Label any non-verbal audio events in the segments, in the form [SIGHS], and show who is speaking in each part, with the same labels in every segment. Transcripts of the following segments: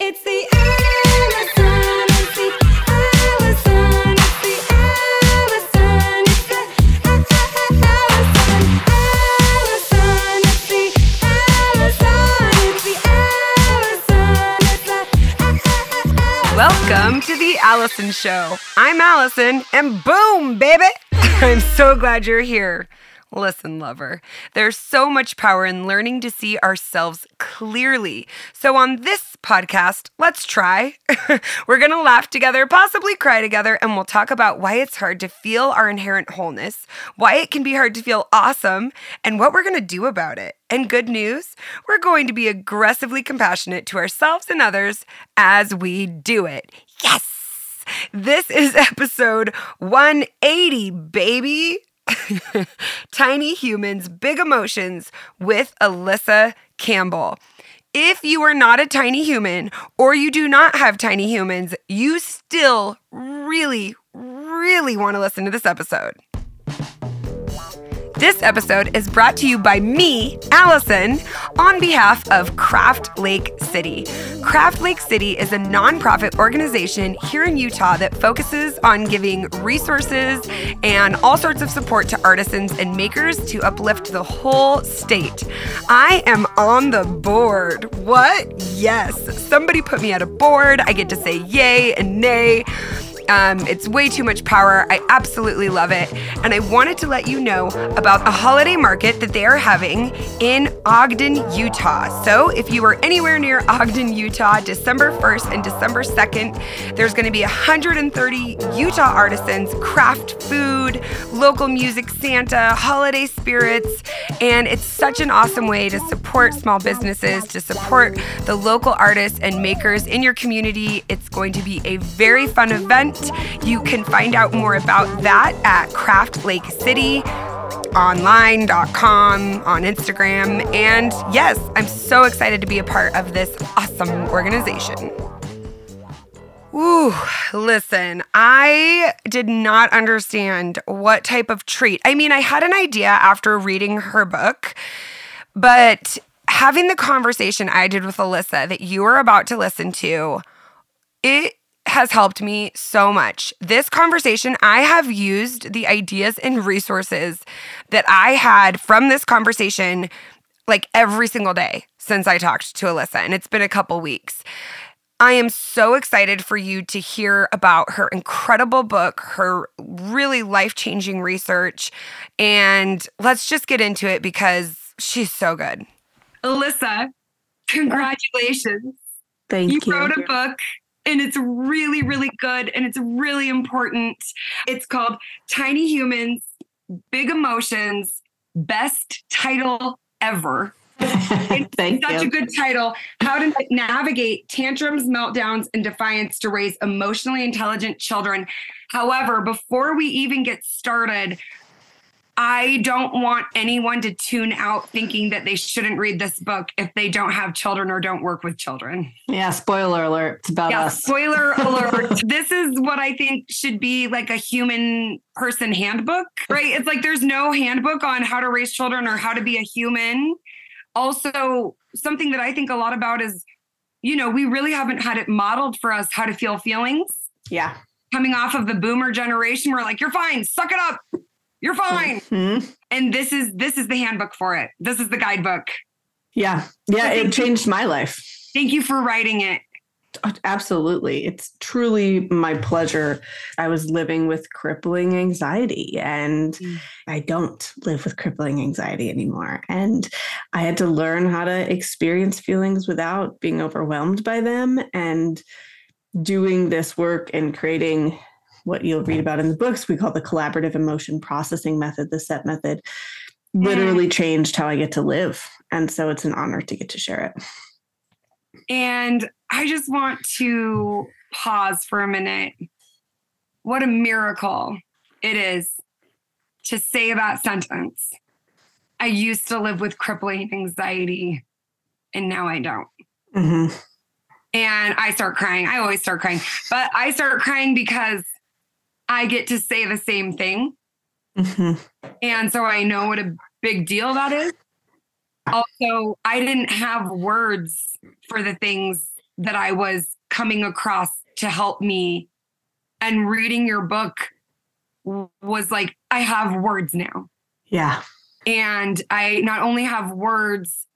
Speaker 1: It's the Alison, it's the Alison, it's the Alison, it's the Alison, Alison, it's the Alison, it's the Alison, it's the
Speaker 2: Welcome to the Alison Show. I'm Alison, and boom, baby! I'm so glad you're here. Listen, lover, there's so much power in learning to see ourselves clearly. So, on this podcast, let's try. [LAUGHS] We're going to laugh together, possibly cry together, and we'll talk about why it's hard to feel our inherent wholeness, why it can be hard to feel awesome, and what we're going to do about it. And good news, we're going to be aggressively compassionate to ourselves and others as we do it. Yes! This is [LAUGHS] episode 180, baby. [LAUGHS] Tiny Humans, Big Emotions with Alyssa Campbell. If you are not a tiny human or you do not have tiny humans, you still really, really want to listen to this episode. This episode is brought to you by me, Alison, on behalf of Craft Lake City. Craft Lake City is a nonprofit organization here in Utah that focuses on giving resources and all sorts of support to artisans and makers to uplift the whole state. I am on the board. What? Yes. Somebody put me at a board. I get to say yay and nay. Um, it's way too much power. I absolutely love it. And I wanted to let you know about a holiday market that they are having in Ogden, Utah. So if you are anywhere near [LAUGHS] Ogden, Utah, December 1st and December 2nd, there's going to be 130 Utah artisans, craft food, local music, Santa, holiday spirits. And it's such an awesome way to support small businesses, to support the local artists and makers in your community. It's going to be a very fun event. You can find out more about that at Craft Lake City online.com, on Instagram. And yes, I'm so excited to be a part of this awesome organization. Ooh, listen, I did not understand what type of treat. I mean, I had an idea after reading her book, but having the conversation I did with Alyssa that you are about to listen to, it has helped me so much. This conversation, I have used the ideas and resources that I had from this conversation like every single day since I talked to Alyssa, and it's been a couple weeks. I am so excited for you to hear about her incredible book, her really life changing research. And let's just get into it because she's so good. Alyssa, congratulations.
Speaker 3: Thank
Speaker 2: you
Speaker 3: you.
Speaker 2: wrote a book and it's really, really good and it's really important. It's called Tiny Humans, Big Emotions, Best Title Ever. [LAUGHS]
Speaker 3: Thank
Speaker 2: such
Speaker 3: you.
Speaker 2: a good title. How to navigate tantrums, meltdowns, and defiance to raise emotionally intelligent children. However, before we even get started, I don't want anyone to tune out thinking that they shouldn't read this book if they don't have children or don't work with children.
Speaker 3: yeah, spoiler alert. It's about
Speaker 2: Yeah,
Speaker 3: us.
Speaker 2: spoiler [LAUGHS] alert. this is what I think should be like a human person handbook, right? It's like there's no handbook on how to raise children or how to be a human. Also, something that I think a lot about is, you know, we really haven't had it modeled for us how to feel feelings.
Speaker 3: Yeah.
Speaker 2: Coming off of the boomer generation, we're like, you're fine, suck it up. You're fine.
Speaker 3: Mhm.
Speaker 2: And this is this is the handbook for it. This is the guidebook.
Speaker 3: Yeah. Yeah. It changed my life.
Speaker 2: Thank you for writing it.
Speaker 3: Oh, Absolutely. It's truly my pleasure. I was living with crippling anxiety and
Speaker 2: Mm.
Speaker 3: I don't live with crippling anxiety anymore. And I had to learn how to experience feelings without being overwhelmed by them. And doing this work and creating what you'll read about in the books, we call the collaborative emotion processing method, the CEP method, literally changed how I get to live. And so it's an honor to get to share it.
Speaker 2: And I just want to pause for a minute. What a miracle it is to say that sentence. I used to live with crippling anxiety, and now I don't.
Speaker 3: Mhm.
Speaker 2: And I start crying. I always start crying, but I start crying because I get to say the same thing.
Speaker 3: Mhm.
Speaker 2: And so I know what a big deal that is. Also, I didn't have words for the things that I was coming across to help me. And reading your book was like, I have words now.
Speaker 3: Yeah.
Speaker 2: And I not only have words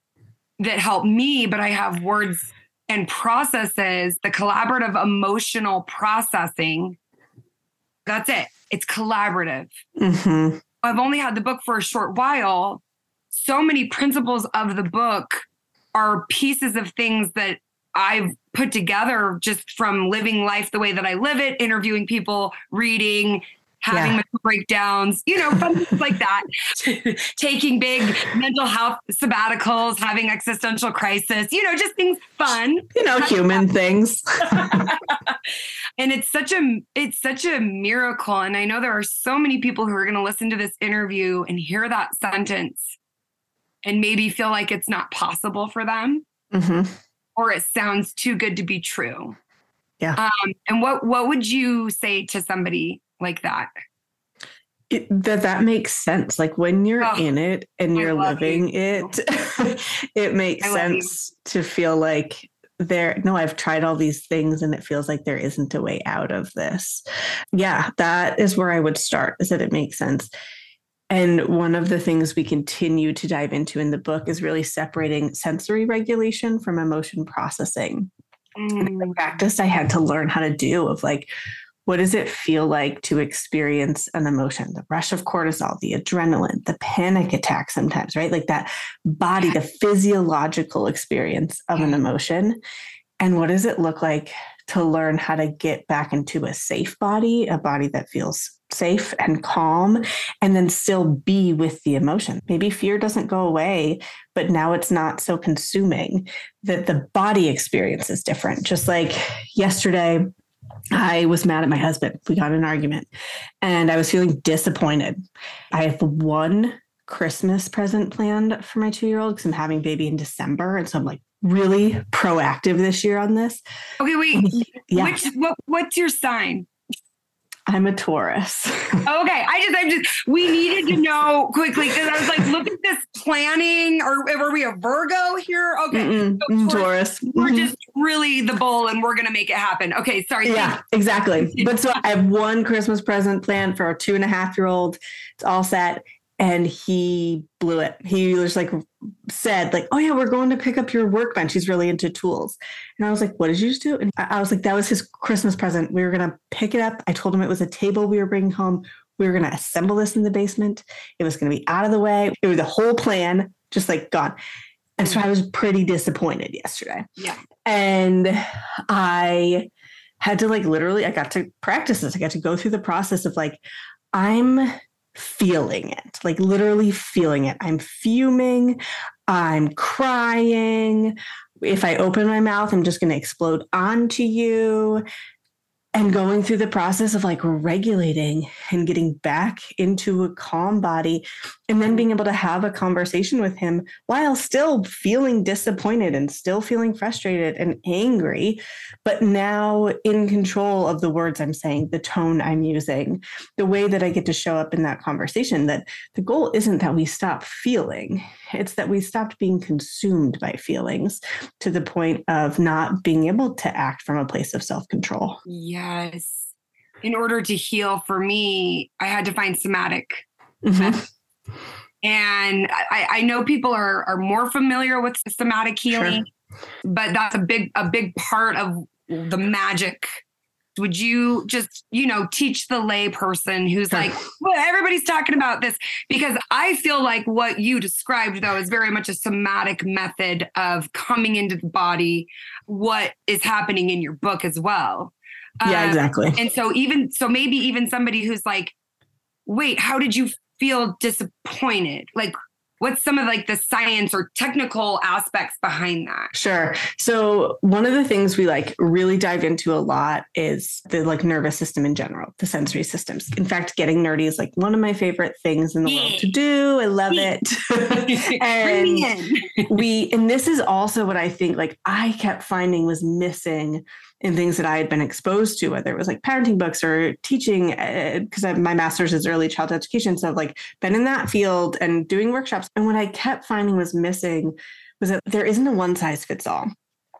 Speaker 2: that help me, but I have words and processes, the collaborative emotional processing. That's it. It's collaborative.
Speaker 3: hmm
Speaker 2: I've only had the book for a short while. So many principles of the book are pieces of things that I've put together just from living life the way that I live it, interviewing people, reading, having
Speaker 3: Yeah.
Speaker 2: breakdowns, you know, fun things like that. [LAUGHS] Taking big mental health sabbaticals, having existential crisis, you know, just things fun.
Speaker 3: You know, human things. [LAUGHS]
Speaker 2: and it's such a it's such a miracle and i know there are so many people who are going to listen to this interview and hear that sentence and maybe feel like it's not possible for them
Speaker 3: hmm
Speaker 2: or it sounds too good to be true
Speaker 3: Yeah.
Speaker 2: um, and what what would you say to somebody like that
Speaker 3: It, that that makes sense. Like when you're
Speaker 2: Oh,
Speaker 3: in it and you're
Speaker 2: love
Speaker 3: living
Speaker 2: you.
Speaker 3: it, [LAUGHS] it makes
Speaker 2: love you.
Speaker 3: sense to feel like there. No, I've tried all these things and it feels like there isn't a way out of this. Yeah, that is where I would start. Is that it makes sense. And one of the things we continue to dive into in the book is really separating sensory regulation from emotion processing.
Speaker 2: Mm,
Speaker 3: the practice I had to learn how to do of like, what does it feel like to experience an emotion? The rush of cortisol, the adrenaline, the panic attack sometimes, right? Like that body, the physiological experience of an emotion. And what does it look like to learn how to get back into a safe body, a body that feels safe and calm, and then still be with the emotion? Maybe fear doesn't go away, but now it's not so consuming that the body experience is different. Just like yesterday, I was mad at my husband. We got in an argument and I was feeling disappointed. I have one Christmas present planned for my two year old because I'm having baby in December. And so I'm like really proactive this year on this.
Speaker 2: okay wait
Speaker 3: Yeah,
Speaker 2: which what what's your sign
Speaker 3: I'm a Taurus. [LAUGHS]
Speaker 2: okay i just i just we needed to know quickly because i was like look at this planning or were we a virgo here okay So Taurus-
Speaker 3: Taurus.
Speaker 2: we're
Speaker 3: mm-hmm.
Speaker 2: just really the bull and we're gonna make it happen. Okay, sorry.
Speaker 3: Yeah, exactly. [LAUGHS] But so I have one Christmas present planned for our two and a half year old. It's all set. And he blew it. He just like said, like, oh yeah, we're going to pick up your workbench. He's really into tools. And I was like, what did you just do? And I I was like, that was his Christmas present. We were gonna pick it up. I told him it was a table we were bringing home. We were gonna assemble this in the basement. It was gonna be out of the way. It was the whole plan, just like gone. And so I was pretty disappointed yesterday
Speaker 2: Yeah.
Speaker 3: and I had to like literally I got to practice this. I got to go through the process of like I'm feeling it, like literally feeling it. I'm fuming, I'm crying. If I open my mouth, I'm just going to explode onto you. And going through the process of like regulating and getting back into a calm body, and then being able to have a conversation with him while still feeling disappointed and still feeling frustrated and angry, but now in control of the words I'm saying, the tone I'm using, the way that I get to show up in that conversation. That the goal isn't that we stop feeling, it's that we stopped being consumed by feelings to the point of not being able to act from a place of self control.
Speaker 2: Yes. In order to heal for me, I had to find somatic. Mm-hmm. And I, I know people are are more familiar with somatic healing, but that's a big a big part of the magic. Would you just, you know, teach the lay person who's
Speaker 3: Sure.
Speaker 2: like, well, everybody's talking about this? Because I feel like what you described, though, is very much a somatic method of coming into the body, what is happening in your book as well.
Speaker 3: Yeah,
Speaker 2: Um,
Speaker 3: exactly.
Speaker 2: and so even so maybe even somebody who's like wait how did you feel disappointed like what's some of like the science or technical aspects behind that
Speaker 3: Sure. So one of the things we like really dive into a lot is the like nervous system in general, the sensory systems. In fact, getting nerdy is like one of my favorite things in the world to do. I love
Speaker 2: Yeah.
Speaker 3: it. [LAUGHS] And [LAUGHS] we and this is also what I think like I kept finding was missing in things that I had been exposed to, whether it was like parenting books or teaching, uh, because my master's is early childhood education. So I've like been in that field and doing workshops. And what I kept finding was missing was that there isn't a one size fits all.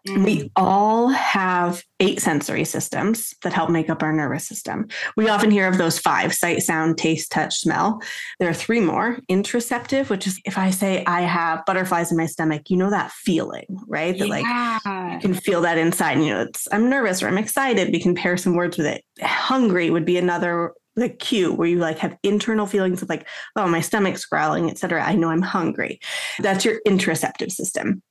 Speaker 2: Mm.
Speaker 3: We all have eight sensory systems that help make up our nervous system. We often hear of those five sight, sound, taste, touch, smell. There are three more interoceptive, which is if I say I have butterflies in my stomach, you know that feeling, right? That like
Speaker 2: Yeah.
Speaker 3: you can feel that inside. And, You know, it's I'm nervous or I'm excited. We can pair some words with it. Hungry would be another the cue where you like have internal feelings of like, oh, my stomach's growling, etc. I know I'm hungry. That's your interoceptive system.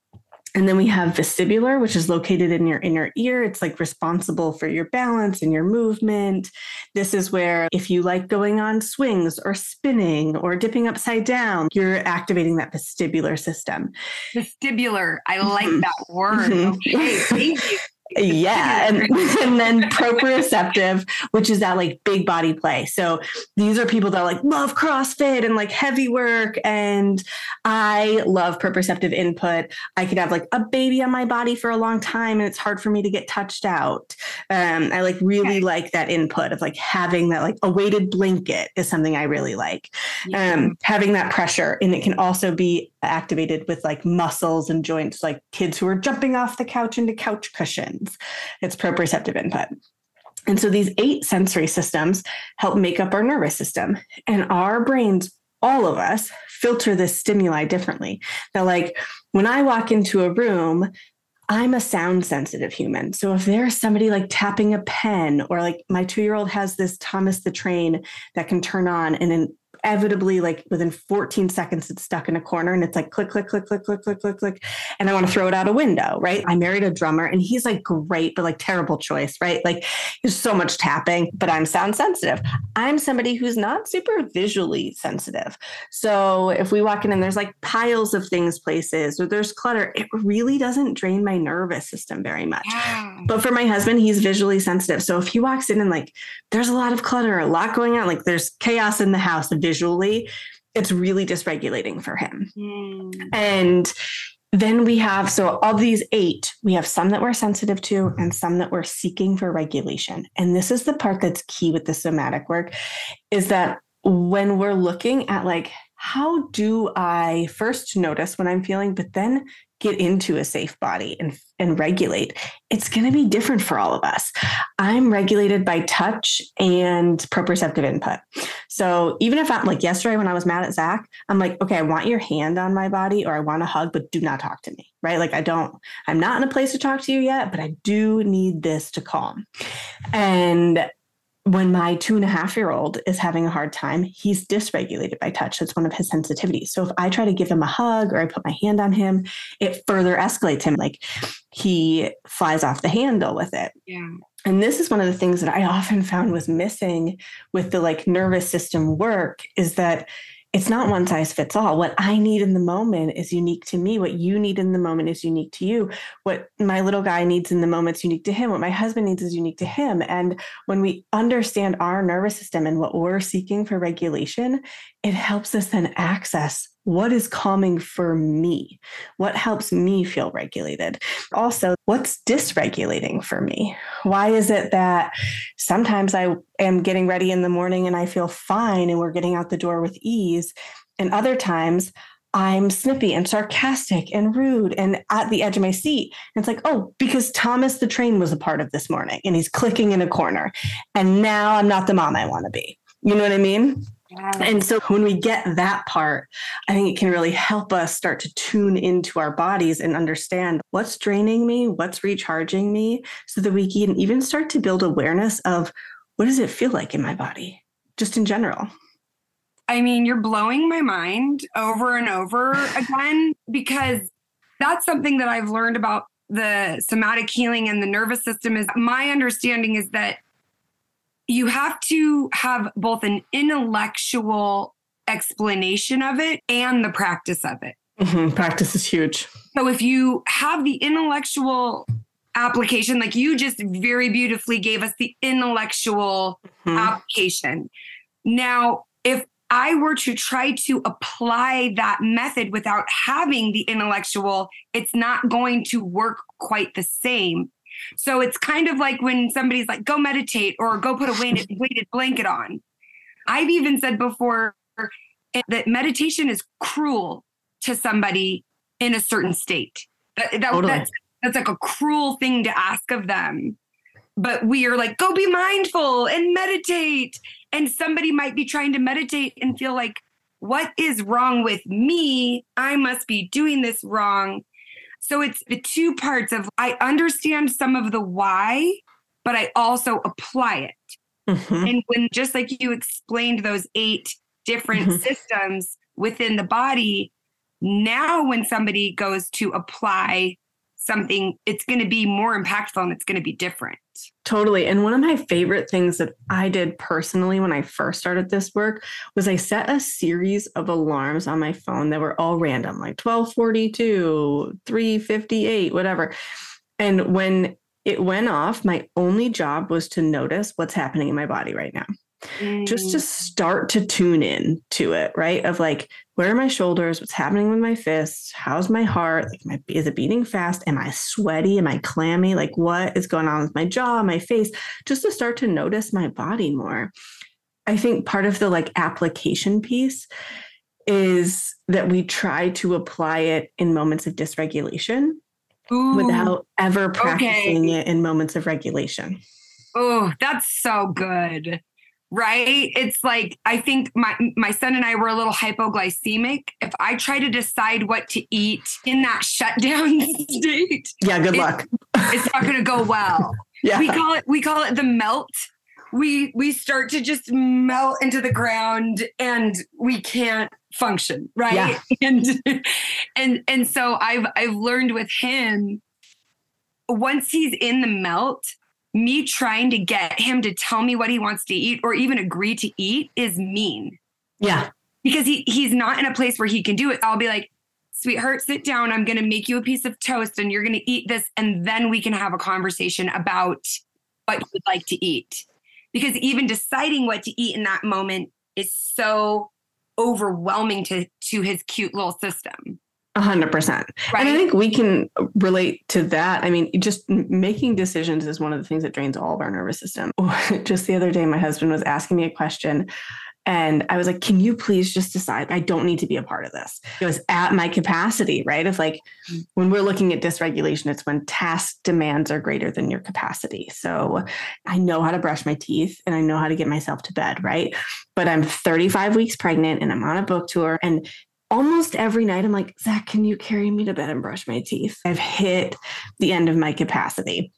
Speaker 3: And then we have vestibular, which is located in your inner ear. It's like responsible for your balance and your movement. This is where, if you like going on swings or spinning or dipping upside down, you're activating that vestibular system.
Speaker 2: Vestibular. I like
Speaker 3: Mhm.
Speaker 2: that word.
Speaker 3: Mhm.
Speaker 2: Okay, thank you.
Speaker 3: Yeah. And, [LAUGHS] and then proprioceptive, which is that like big body play. So these are people that like love CrossFit and like heavy work. And I love proprioceptive input. I could have like a baby on my body for a long time and it's hard for me to get touched out. Um, I like really
Speaker 2: Okay.
Speaker 3: like that input of like having that like a weighted blanket is something I really like. Um, having that pressure. And it can also be activated with like muscles and joints, like kids who are jumping off the couch into couch cushions. It's proprioceptive input. And so these eight sensory systems help make up our nervous system. And our brains, all of us, filter this stimuli differently. Now, like when I walk into a room, I'm a sound sensitive human. So if there's somebody like tapping a pen, or like my two year old has this Thomas the Train that can turn on and then inevitably like within 14 seconds it's stuck in a corner and it's like click click click click click click click click and i want to throw it out a window right? I married a drummer and he's like great but like terrible choice right? Like there's so much tapping but i'm sound sensitive. I'm somebody who's not super visually sensitive. So if we walk in and there's like piles of things places or there's clutter it really doesn't drain my nervous system very much.
Speaker 2: Yeah.
Speaker 3: but for my husband, he's visually sensitive. So if he walks in and like there's a lot of clutter, a lot going on, like there's chaos in the house visually, it's really dysregulating for him.
Speaker 2: Mm.
Speaker 3: And then we have so of these eight, we have some that we're sensitive to and some that we're seeking for regulation. And this is the part that's key with the somatic work is that when we're looking at like how do I first notice when I'm feeling, but then get into a safe body and and regulate, it's going to be different for all of us. I'm regulated by touch and proprioceptive input. So even if I'm like yesterday when I was mad at Zach, I'm like, okay, I want your hand on my body or I want a hug, but do not talk to me, right? Like I don't, I'm not in a place to talk to you yet, but I do need this to calm. And when my two and a half year old is having a hard time, he's dysregulated by touch. That's one of his sensitivities. So if I try to give him a hug or I put my hand on him, it further escalates him. Like he flies off the handle with it.
Speaker 2: Yeah.
Speaker 3: And this is one of the things that I often found was missing with the like nervous system work is that it's not one size fits all. What I need in the moment is unique to me. What you need in the moment is unique to you. What my little guy needs in the moment is unique to him. What my husband needs is unique to him. And when we understand our nervous system and what we're seeking for regulation, it helps us then access what is calming for me, what helps me feel regulated. Also, what's dysregulating for me? Why is it that sometimes I am getting ready in the morning and I feel fine and we're getting out the door with ease, and other times I'm snippy and sarcastic and rude and at the edge of my seat. And it's like, oh, because Thomas the train was a part of this morning and he's clicking in a corner. And now I'm not the mom I want to be. You know what I mean? And so when we get that part, I think it can really help us start to tune into our bodies and understand what's draining me, what's recharging me, so that we can even start to build awareness of what does it feel like in my body, just in general.
Speaker 2: I mean, you're blowing my mind over and over [LAUGHS] again because that's something that I've learned about the somatic healing and the nervous system is my understanding is that you have to have both an intellectual explanation of it and the practice of it.
Speaker 3: Mhm, Practice is huge.
Speaker 2: So if you have the intellectual application, like you just very beautifully gave us the intellectual
Speaker 3: Mhm.
Speaker 2: application. Now, if I were to try to apply that method without having the intellectual, it's not going to work quite the same. So it's kind of like when somebody's like, go meditate or go put a weighted, [LAUGHS] weighted blanket on. I've even said before that meditation is cruel to somebody in a certain state. That, that,
Speaker 3: Totally.
Speaker 2: That's that's like a cruel thing to ask of them. But we are like, go be mindful and meditate. And somebody might be trying to meditate and feel like, what is wrong with me? I must be doing this wrong. So it's the two parts of I understand some of the why, but I also apply it.
Speaker 3: Mhm.
Speaker 2: And when just like you explained those eight different
Speaker 3: Mhm.
Speaker 2: systems within the body, now when somebody goes to apply something, it's going to be more impactful and it's going to be different.
Speaker 3: Totally. And one of my favorite things that I did personally when I first started this work was I set a series of alarms on my phone that were all random, like 1242, 358, whatever. And when it went off, my only job was to notice what's happening in my body right now. Just to mm. start to tune in to it, right? Of like, where are my shoulders? What's happening with my fists? How's my heart? Like, my, is it beating fast? Am I sweaty? Am I clammy? Like, what is going on with my jaw, my face? Just to start to notice my body more. I think part of the like application piece is that we try to apply it in moments of dysregulation
Speaker 2: Ooh.
Speaker 3: without ever
Speaker 2: okay.
Speaker 3: practicing it in moments of regulation.
Speaker 2: Oh, that's so good. Right? It's like I think my my son and I were a little hypoglycemic. If I try to decide what to eat in that shutdown [LAUGHS] state,
Speaker 3: Yeah, good
Speaker 2: It-
Speaker 3: luck.
Speaker 2: it's not going to go well. [LAUGHS]
Speaker 3: Yeah.
Speaker 2: We call it we call it the melt. We we start to just melt into the ground and we can't function, right?
Speaker 3: Yeah. [LAUGHS]
Speaker 2: And and and so I've I've learned with him once he's in the melt, me trying to get him to tell me what he wants to eat or even agree to eat is mean
Speaker 3: yeah.
Speaker 2: because he he's not in a place where he can do it. I'll be like, sweetheart, sit down. I'm going to make you a piece of toast and you're going to eat this. And then we can have a conversation about what you would like to eat. Because even deciding what to eat in that moment is so overwhelming to, to his cute little system.
Speaker 3: A hundred percent. And I think we can relate to that. I mean, just making decisions is one of the things that drains all of our nervous system. [LAUGHS] just the other day, my husband was asking me a question and I was like, can you please just decide? I don't need to be a part of this. It was at my capacity, right? Of like, mm-hmm. when we're looking at dysregulation, it's when task demands are greater than your capacity. So I know how to brush my teeth and I know how to get myself to bed, right? But I'm 35 weeks pregnant and I'm on a book tour and almost every night I'm like, Zach, can you carry me to bed and brush my teeth? I've hit the end of my capacity.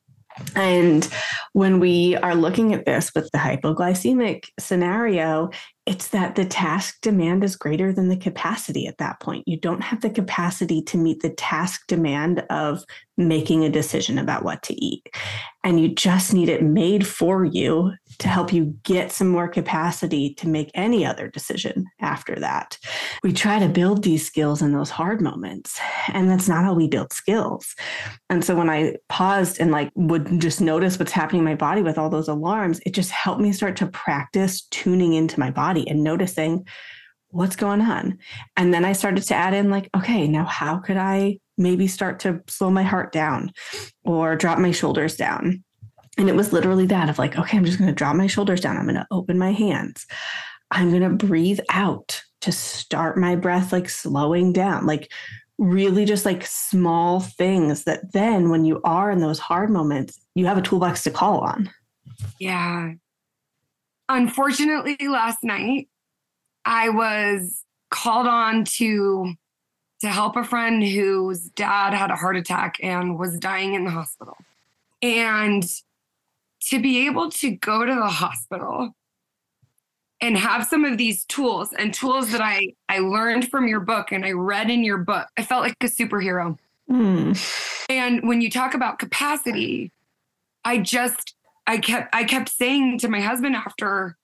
Speaker 3: And when we are looking at this with the hypoglycemic scenario, it's that the task demand is greater than the capacity at that point. You don't have the capacity to meet the task demand of making a decision about what to eat. And you just need it made for you to help you get some more capacity to make any other decision after that. We try to build these skills in those hard moments, and that's not how we build skills. And so when I paused and like would just notice what's happening in my body with all those alarms, it just helped me start to practice tuning into my body and noticing what's going on. And then I started to add in like, okay, now how could I maybe start to slow my heart down or drop my shoulders down? And it was literally that of like, okay, I'm just going to drop my shoulders down. I'm going to open my hands. I'm going to breathe out to start my breath like slowing down. Like really just like small things that then when you are in those hard moments, you have a toolbox to call on.
Speaker 2: Yeah. Unfortunately, last night I was called on to to help a friend whose dad had a heart attack and was dying in the hospital. And to be able to go to the hospital and have some of these tools and tools that I I learned from your book and I read in your book, I felt like a superhero.
Speaker 3: Hmm.
Speaker 2: And when you talk about capacity, I just I kept I kept saying to my husband after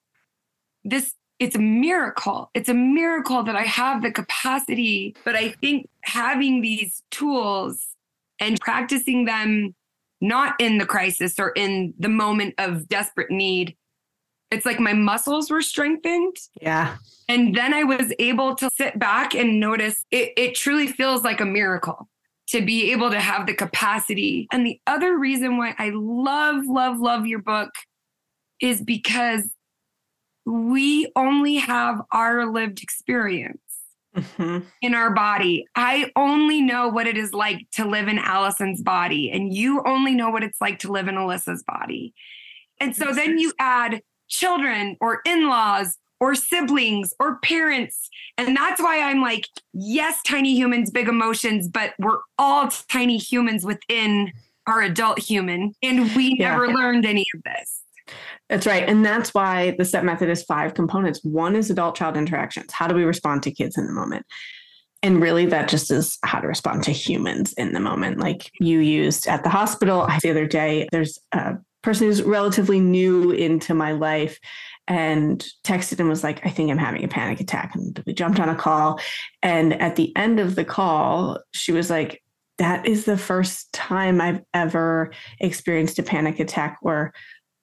Speaker 2: this it's a miracle. It's a miracle that I have the capacity, but I think having these tools and practicing them not in the crisis or in the moment of desperate need, it's like my muscles were strengthened
Speaker 3: Yeah.
Speaker 2: and then I was able to sit back and notice it, it truly feels like a miracle to be able to have the capacity. And the other reason why I love, love, love your book is because we only have our lived experience.
Speaker 3: Mhm.
Speaker 2: in our body. I only know what it is like to live in Alison's body, and you only know what it's like to live in Alyssa's body. And so then you add children or in laws or siblings or parents. And that's why I'm like, yes, tiny humans, big emotions, but we're all tiny humans within our adult human. And we
Speaker 3: Yeah.
Speaker 2: never learned any of this.
Speaker 3: That's right. And that's why the CEP method is five components. One is adult child interactions. How do we respond to kids in the moment? And really, that just is how to respond to humans in the moment. Like you used at the hospital the other day, there's a person who's relatively new into my life and texted and was like, I think I'm having a panic attack. And we jumped on a call. And at the end of the call, she was like, that is the first time I've ever experienced a panic attack where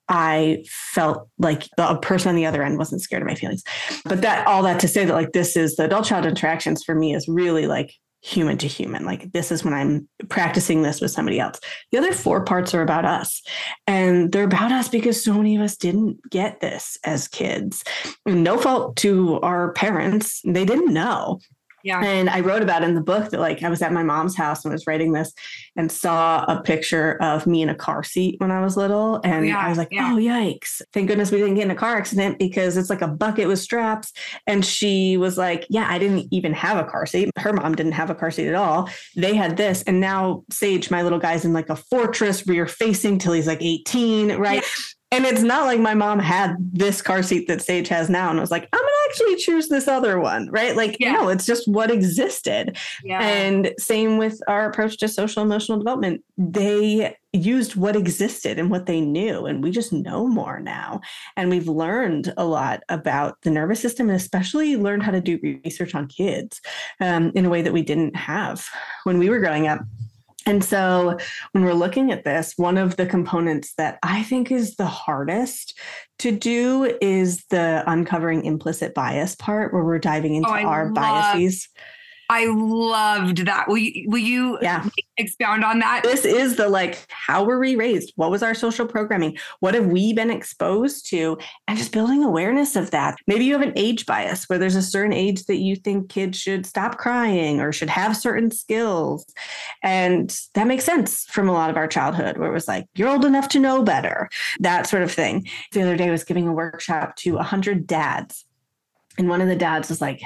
Speaker 3: I felt like the person on the other end wasn't scared of my feelings. But that all that to say that like this is the adult child interactions for me is really like human to human. Like this is when I'm practicing this with somebody else. The other four parts are about us. And they're about us because so many of us didn't get this as kids. No fault to our parents. They didn't know.
Speaker 2: Yeah.
Speaker 3: And I wrote about it in the book that like I was at my mom's house and was writing this and saw a picture of me in a car seat when I was little. And
Speaker 2: Yeah,
Speaker 3: I was like,
Speaker 2: yeah.
Speaker 3: oh, yikes. Thank goodness we didn't get in a car accident because it's like a bucket with straps. And she was like, yeah, I didn't even have a car seat. Her mom didn't have a car seat at all. They had this. And now Sage, my little guy's in like a fortress rear facing till he's like 18, right? And it's not like my mom had this car seat that Sage has now and was like, I'm going to actually choose this other one, right? Like,
Speaker 2: Yeah.
Speaker 3: no, it's just what existed.
Speaker 2: Yeah.
Speaker 3: And same with our approach to social emotional development. They used what existed and what they knew. And we just know more now. And we've learned a lot about the nervous system and especially learned how to do research on kids um, in a way that we didn't have when we were growing up. And so when we're looking at this, one of the components that I think is the hardest to do is the uncovering implicit bias part where we're diving oh, into
Speaker 2: Oh,
Speaker 3: our
Speaker 2: love-
Speaker 3: biases.
Speaker 2: I loved that. Will you, will you
Speaker 3: Yeah.
Speaker 2: expound on that?
Speaker 3: this is the like how were we raised what was our social programming what have we been exposed to and just building awareness of that maybe you have an age bias where there's a certain age that you think kids should stop crying or should have certain skills and that makes sense from a lot of our childhood where it was like you're old enough to know better that sort of thing the other day I was giving a workshop to 100 dads and one of the dads was like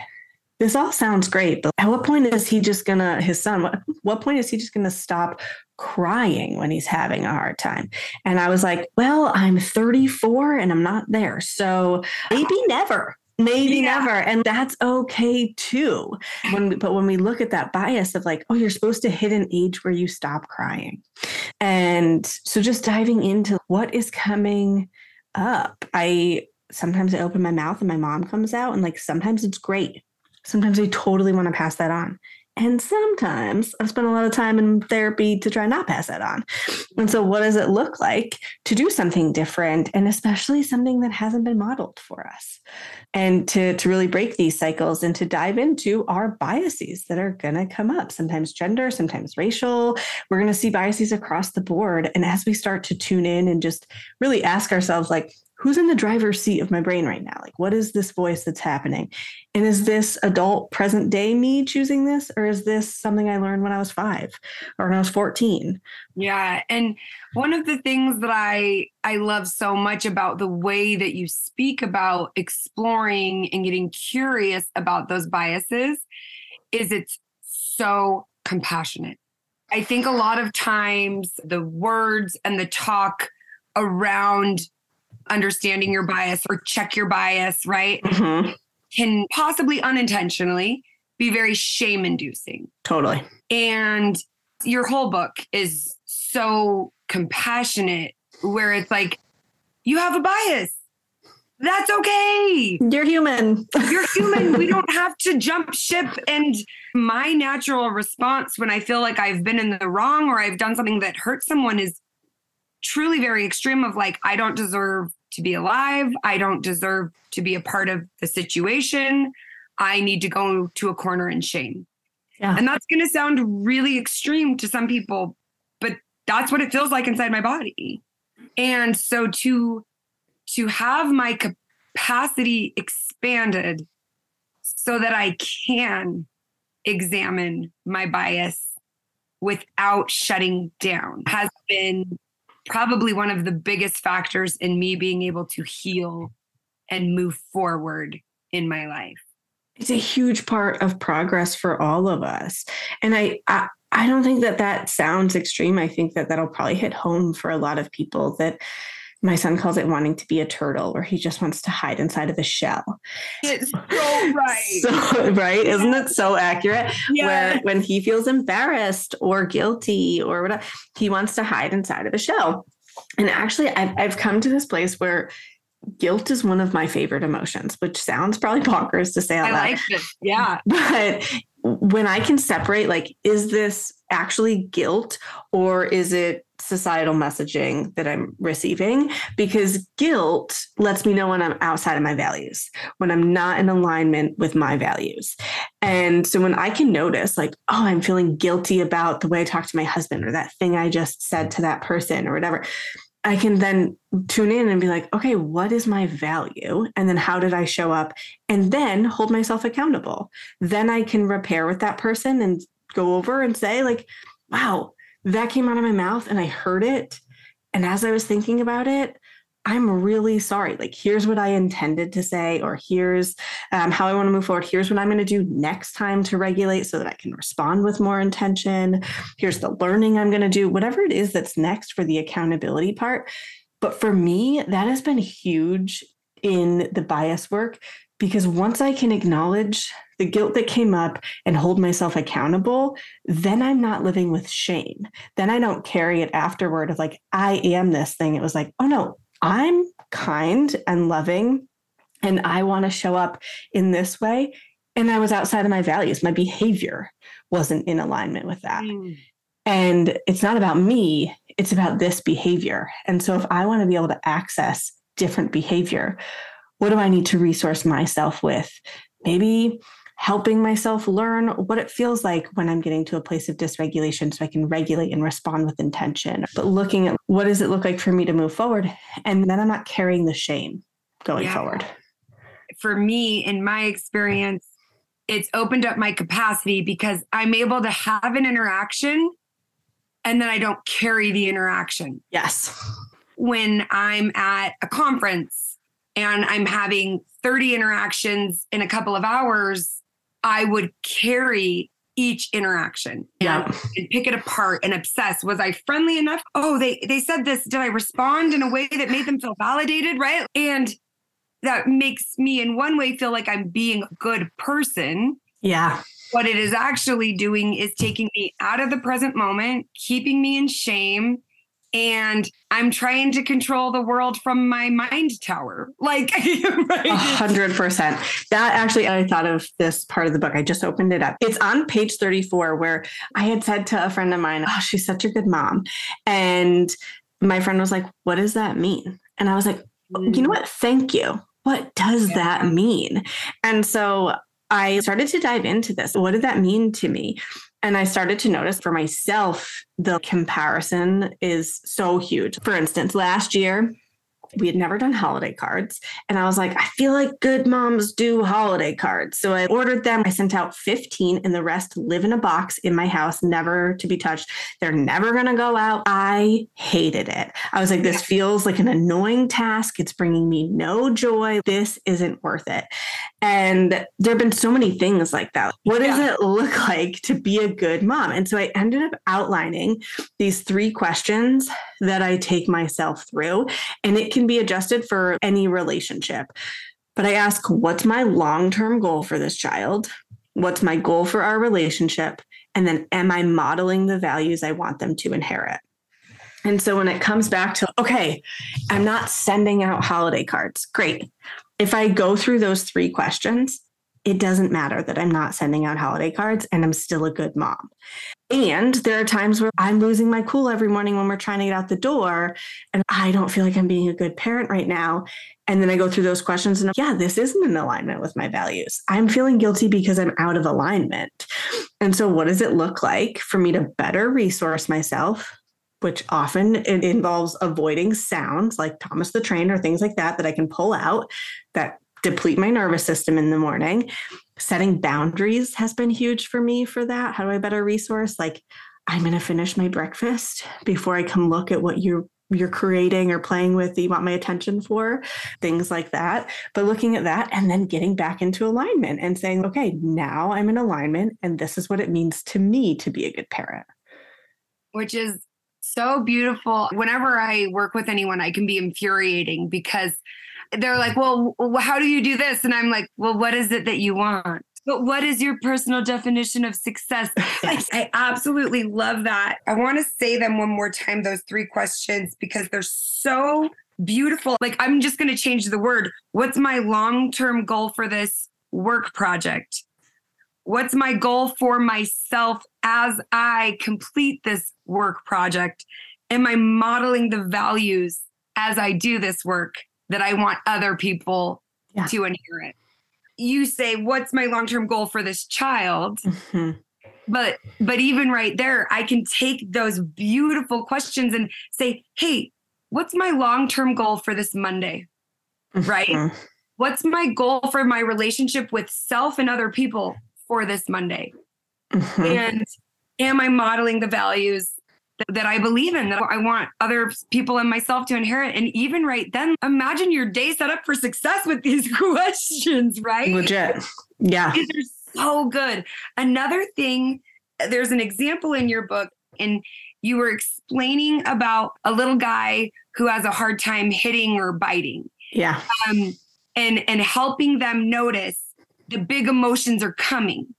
Speaker 3: this all sounds great, but at what point is he just gonna, his son, what, what point is he just gonna stop crying when he's having a hard time? And I was like, well, I'm 34 and I'm not there. So maybe never. Maybe
Speaker 2: Yeah.
Speaker 3: never. And that's okay too. When we, but when we look at that bias of like, oh, you're supposed to hit an age where you stop crying. And so just diving into what is coming up. I sometimes I open my mouth and my mom comes out, and like sometimes it's great. Sometimes we totally want to pass that on. And sometimes I've spent a lot of time in therapy to try not pass that on. And so, what does it look like to do something different, and especially something that hasn't been modeled for us? And to, to really break these cycles and to dive into our biases that are going to come up, sometimes gender, sometimes racial. We're going to see biases across the board. And as we start to tune in and just really ask ourselves, like, who's in the driver's seat of my brain right now? Like, what is this voice that's happening? And is this adult present day me choosing this? Or is this something I learned when I was five or when I was 14?
Speaker 2: Yeah, and one of the things that I I love so much about the way that you speak about exploring and getting curious about those biases is it's so compassionate. I think a lot of times the words and the talk around understanding your bias or check your bias, right,
Speaker 3: Mhm.
Speaker 2: can possibly unintentionally be very shame inducing.
Speaker 3: Totally.
Speaker 2: And your whole book is so compassionate, where it's like, you have a bias. That's okay.
Speaker 3: You're human.
Speaker 2: You're human. [LAUGHS] we don't have to jump ship. And my natural response when I feel like I've been in the wrong or I've done something that hurts someone is truly very extreme of like, I don't deserve to be alive. I don't deserve to be a part of the situation. I need to go to a corner in shame.
Speaker 3: Yeah.
Speaker 2: And that's going to sound really extreme to some people, but that's what it feels like inside my body. And so to to have my capacity expanded so that I can examine my bias without shutting down has been probably one of the biggest factors in me being able to heal and move forward in my life.
Speaker 3: It's a huge part of progress for all of us. And I, I I don't think that that sounds extreme. I think that that'll probably hit home for a lot of people that my son calls it wanting to be a turtle or he just wants to hide inside of a shell.
Speaker 2: It's so right.
Speaker 3: So, [LAUGHS] right? Isn't it so accurate?
Speaker 2: Yeah.
Speaker 3: Where when he feels embarrassed or guilty or whatever, he wants to hide inside of a shell. And actually, I've, I've come to this place where guilt is one of my favorite emotions, which sounds probably [LAUGHS] bonkers to say out
Speaker 2: I
Speaker 3: loud.
Speaker 2: like. Yeah. [LAUGHS]
Speaker 3: But when I can separate, like, is this actually guilt or is it societal messaging that I'm receiving? Because guilt lets me know when I'm outside of my values, when I'm not in alignment with my values. And so when I can notice, like, oh, I'm feeling guilty about the way I talk to my husband or that thing I just said to that person or whatever. I can then tune in and be like, okay, what is my value? And then how did I show up? And then hold myself accountable. Then I can repair with that person and go over and say, like, wow, that came out of my mouth and I heard it. And as I was thinking about it, I'm really sorry. Like, here's what I intended to say, or here's um, how I want to move forward. Here's what I'm going to do next time to regulate so that I can respond with more intention. Here's the learning I'm going to do, whatever it is that's next for the accountability part. But for me, that has been huge in the bias work because once I can acknowledge the guilt that came up and hold myself accountable, then I'm not living with shame. Then I don't carry it afterward of like, I am this thing. It was like, oh no, I'm kind and loving and I want to show up in this way. And I was outside of my values. My behavior wasn't in alignment with that.
Speaker 2: Mm.
Speaker 3: And it's not about me, it's about this behavior. And so if I want to be able to access different behavior, what do I need to resource myself with? Maybe helping myself learn what it feels like when I'm getting to a place of dysregulation so I can regulate and respond with intention. But looking at what does it look like for me to move forward? And then I'm not carrying the shame going
Speaker 2: Yeah.
Speaker 3: forward.
Speaker 2: For me, in my experience, it's opened up my capacity because I'm able to have an interaction and then I don't carry the interaction.
Speaker 3: Yes.
Speaker 2: when I'm at a conference and I'm having 30 interactions in a couple of hours, I would carry each interaction
Speaker 3: Yeah.
Speaker 2: and, and pick it apart and obsess. Was I friendly enough? Oh, they they said this. Did I respond in a way that made them feel validated? Right. And that makes me in one way feel like I'm being a good person.
Speaker 3: Yeah.
Speaker 2: What it is actually doing is taking me out of the present moment, keeping me in shame, and I'm trying to control the world from my mind tower. Like. [LAUGHS]
Speaker 3: A hundred percent. That actually, I thought of this part of the book. I just opened it up. It's on page 34 where I had said to a friend of mine, Oh, she's such a good mom. And my friend was like, What does that mean? And I was like, You know mm. what? Thank you. What does
Speaker 2: Yeah.
Speaker 3: that mean? And so I started to dive into this. What did that mean to me? And I started to notice for myself, the comparison is so huge. For instance, last year, we had never done holiday cards. And I was like, I feel like good moms do holiday cards. So I ordered them. I sent out 15, and the rest live in a box in my house, never to be touched. They're never going to go out. I hated it. I was like, this feels like an annoying task. It's bringing me no joy. This isn't worth it. And there have been so many things like that. What does
Speaker 2: Yeah.
Speaker 3: it look like to be a good mom? And so I ended up outlining these three questions that I take myself through, and it can be adjusted for any relationship. But I ask, what's my long term goal for this child? What's my goal for our relationship? And then, am I modeling the values I want them to inherit? And so, when it comes back to, okay, I'm not sending out holiday cards, great. If I go through those three questions, it doesn't matter that I'm not sending out holiday cards and I'm still a good mom. And there are times where I'm losing my cool every morning when we're trying to get out the door and I don't feel like I'm being a good parent right now. And then I go through those questions and yeah, this isn't in alignment with my values. I'm feeling guilty because I'm out of alignment. And so, what does it look like for me to better resource myself? Which often it involves avoiding sounds like Thomas the Train or things like that that I can pull out that deplete my nervous system in the morning setting boundaries has been huge for me for that. How do I better resource? Like, I'm going to finish my breakfast before I come look at what you're you're creating or playing with that you want my attention for, things like that. But looking at that and then getting back into alignment and saying, okay, now I'm in alignment and this is what it means to me to be a good parent.
Speaker 2: which is so beautiful. Whenever I work with anyone, I can be infuriating because they're like, well, how do you do this? And I'm like, well, what is it that you want? But what is your personal definition of success? [LAUGHS] I, I absolutely love that. I want to say them one more time, those three questions, because they're so beautiful. Like, I'm just going to change the word. What's my long term goal for this work project? What's my goal for myself as I complete this work project? Am I modeling the values as I do this work that I want other people
Speaker 3: Yeah.
Speaker 2: to inherit? You say, What's my long term goal for this child?
Speaker 3: Mhm.
Speaker 2: but but even right there i can take those beautiful questions and say hey what's my long-term goal for this monday Right.
Speaker 3: Mhm.
Speaker 2: what's my goal for my relationship with self and other people for this monday
Speaker 3: Mhm.
Speaker 2: and am i modeling the values that, i believe in that i want other people and myself to inherit and even right then imagine your day set up for success with these [LAUGHS] questions right
Speaker 3: Legit. Yeah.
Speaker 2: these are so good. Another thing, there's an example in your book, and you were explaining about a little guy who has a hard time hitting or biting,
Speaker 3: Yeah.
Speaker 2: um, and and helping them notice the big emotions are coming.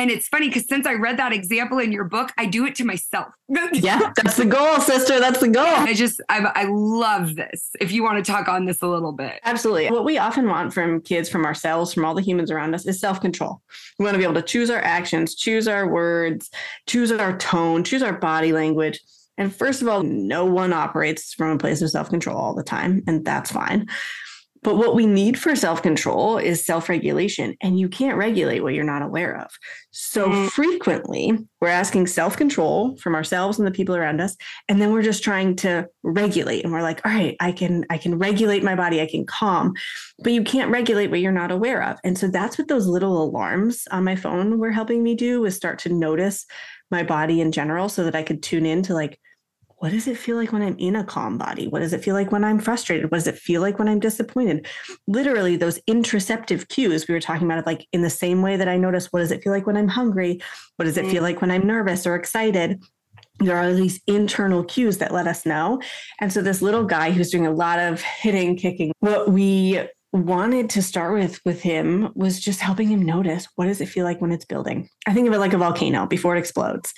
Speaker 2: And it's funny because since I read that example in your book, I do it to myself. [LAUGHS]
Speaker 3: Yeah. That's the goal, sister. That's the goal.
Speaker 2: I just I, I love this. If you want to talk on this a little bit,
Speaker 3: Absolutely. What we often want from kids, from ourselves, from all the humans around us is self control. We want to be able to choose our actions, choose our words, choose our tone, choose our body language. And first of all, no one operates from a place of self control all the time, and that's fine. But what we need for self control is self regulation, and you can't regulate what you're not aware of. So
Speaker 2: Mm.
Speaker 3: frequently, we're asking self control from ourselves and the people around us, and then we're just trying to regulate. And we're like, all right, I can I can regulate my body, I can calm, but you can't regulate what you're not aware of. And so that's what those little alarms on my phone were helping me do was start to notice my body in general, so that I could tune in to like what does it feel like when I'm in a calm body? What does it feel like when I'm frustrated? What does it feel like when I'm disappointed? Literally, those interoceptive cues we were talking about, of like in the same way that I notice what does it feel like when I'm hungry? What does it feel mm. like when I'm nervous or excited? There are these internal cues that let us know. And so, this little guy who's doing a lot of hitting, kicking, what we wanted to start with with him was just helping him notice what does it feel like when it's building i think of it like a volcano before it explodes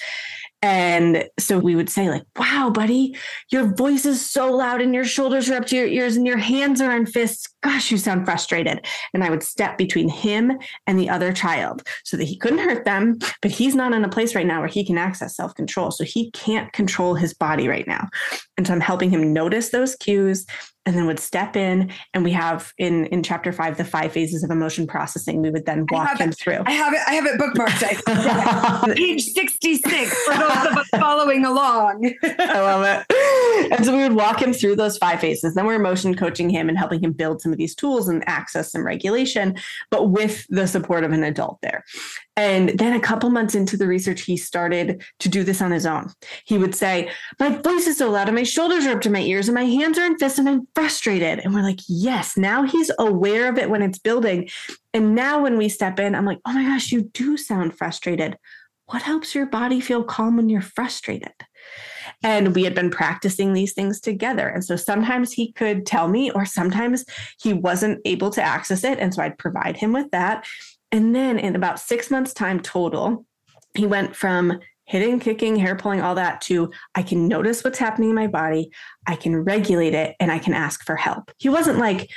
Speaker 3: and so we would say, like, wow, buddy, your voice is so loud and your shoulders are up to your ears and your hands are in fists. Gosh, you sound frustrated. And I would step between him and the other child so that he couldn't hurt them, but he's not in a place right now where he can access self control. So he can't control his body right now. And so I'm helping him notice those cues and then would step in. And we have in, in chapter five, the five phases of emotion processing. We would then walk him
Speaker 2: it.
Speaker 3: through.
Speaker 2: I have it. I have it bookmarked. I- [LAUGHS] Page 66 for those of us following along.
Speaker 3: I love it. And so we would walk him through those five phases. Then we're emotion coaching him and helping him build some of these tools and access some regulation, but with the support of an adult there. And then a couple months into the research, he started to do this on his own. He would say, My voice is so loud and my shoulders are up to my ears and my hands are in fists and I'm frustrated. And we're like, Yes, now he's aware of it when it's building. And now when we step in, I'm like, Oh my gosh, you do sound frustrated. What helps your body feel calm when you're frustrated? And we had been practicing these things together. And so sometimes he could tell me, or sometimes he wasn't able to access it. And so I'd provide him with that. And then in about six months' time total, he went from hitting, kicking, hair pulling, all that to I can notice what's happening in my body, I can regulate it, and I can ask for help. He wasn't like,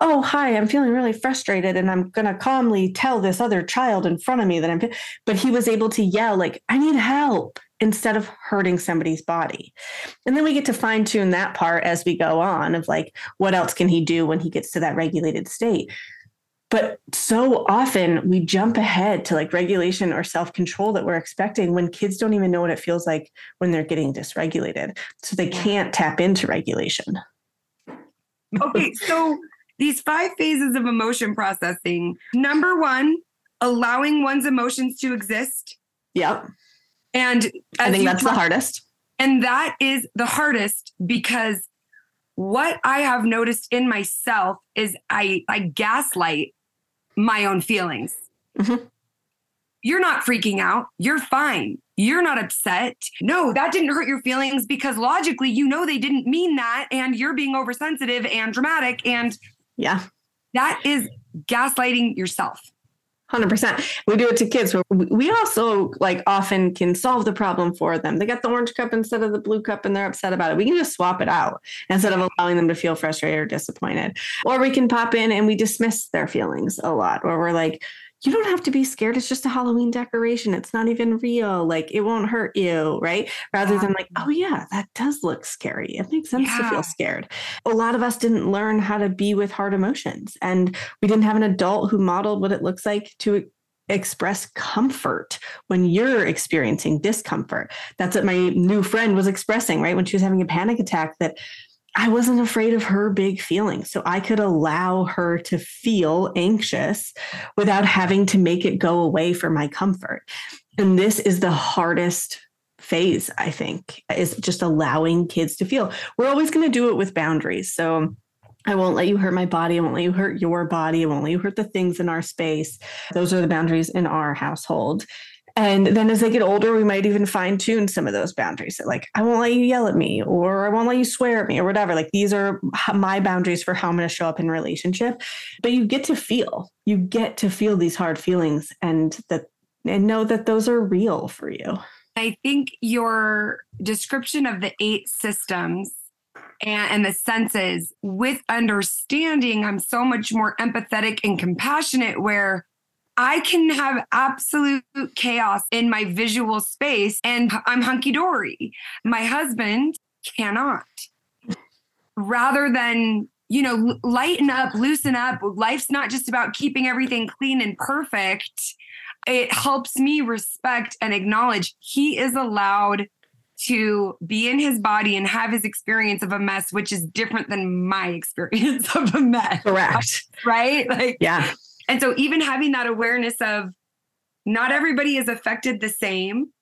Speaker 3: oh, hi, I'm feeling really frustrated and I'm going to calmly tell this other child in front of me that I'm, but he was able to yell, like, I need help instead of hurting somebody's body. And then we get to fine tune that part as we go on of like, what else can he do when he gets to that regulated state? But so often we jump ahead to like regulation or self control that we're expecting when kids don't even know what it feels like when they're getting dysregulated. So they can't tap into regulation.
Speaker 2: okay, [LAUGHS] so these five phases of emotion processing. Number one, allowing one's emotions to exist.
Speaker 3: Yep.
Speaker 2: And
Speaker 3: I think that's the hardest.
Speaker 2: And that is the hardest because what I have noticed in myself is I I gaslight my own feelings.
Speaker 3: Mhm.
Speaker 2: You're not freaking out. You're fine. You're not upset. No, that didn't hurt your feelings because logically you know they didn't mean that and you're being oversensitive and dramatic and
Speaker 3: Yeah.
Speaker 2: that is gaslighting yourself.
Speaker 3: Hundred percent. We do it to kids. We also like often can solve the problem for them. They got the orange cup instead of the blue cup, and they're upset about it. We can just swap it out instead of allowing them to feel frustrated or disappointed. Or we can pop in and we dismiss their feelings a lot. Or we're like, "You don't have to be scared. It's just a Halloween decoration. It's not even real. Like it won't hurt you, right?" Rather than like, "Oh yeah, that does look scary. It makes sense to feel scared." A lot of us didn't learn how to be with hard emotions, and we didn't have an adult who modeled what it looks like to express comfort when you're experiencing discomfort. That's what my new friend was expressing, right? When she was having a panic attack, that I wasn't afraid of her big feelings. So I could allow her to feel anxious without having to make it go away for my comfort. And this is the hardest phase, I think, is just allowing kids to feel. We're always going to do it with boundaries. So I won't let you hurt my body. I won't let you hurt your body. I won't let you hurt the things in our space. Those are the boundaries in our household. And then as they get older, we might even fine tune some of those boundaries. Like, I won't let you yell at me, or I won't let you swear at me, or whatever. Like, these are my boundaries for how I'm going to show up in relationship. But you get to feel, you get to feel these hard feelings and that, and know that those are real for you.
Speaker 2: I think your description of the eight systems and, and the senses with understanding, I'm so much more empathetic and compassionate where I can have absolute chaos in my visual space and I'm hunky dory. My husband cannot. Rather than, you know, lighten up, loosen up, life's not just about keeping everything clean and perfect it helps me respect and acknowledge he is allowed to be in his body and have his experience of a mess, which is different than my [LAUGHS] experience of a mess,
Speaker 3: Correct.
Speaker 2: right? Like,
Speaker 3: Yeah.
Speaker 2: And so even having that awareness of not everybody is affected the same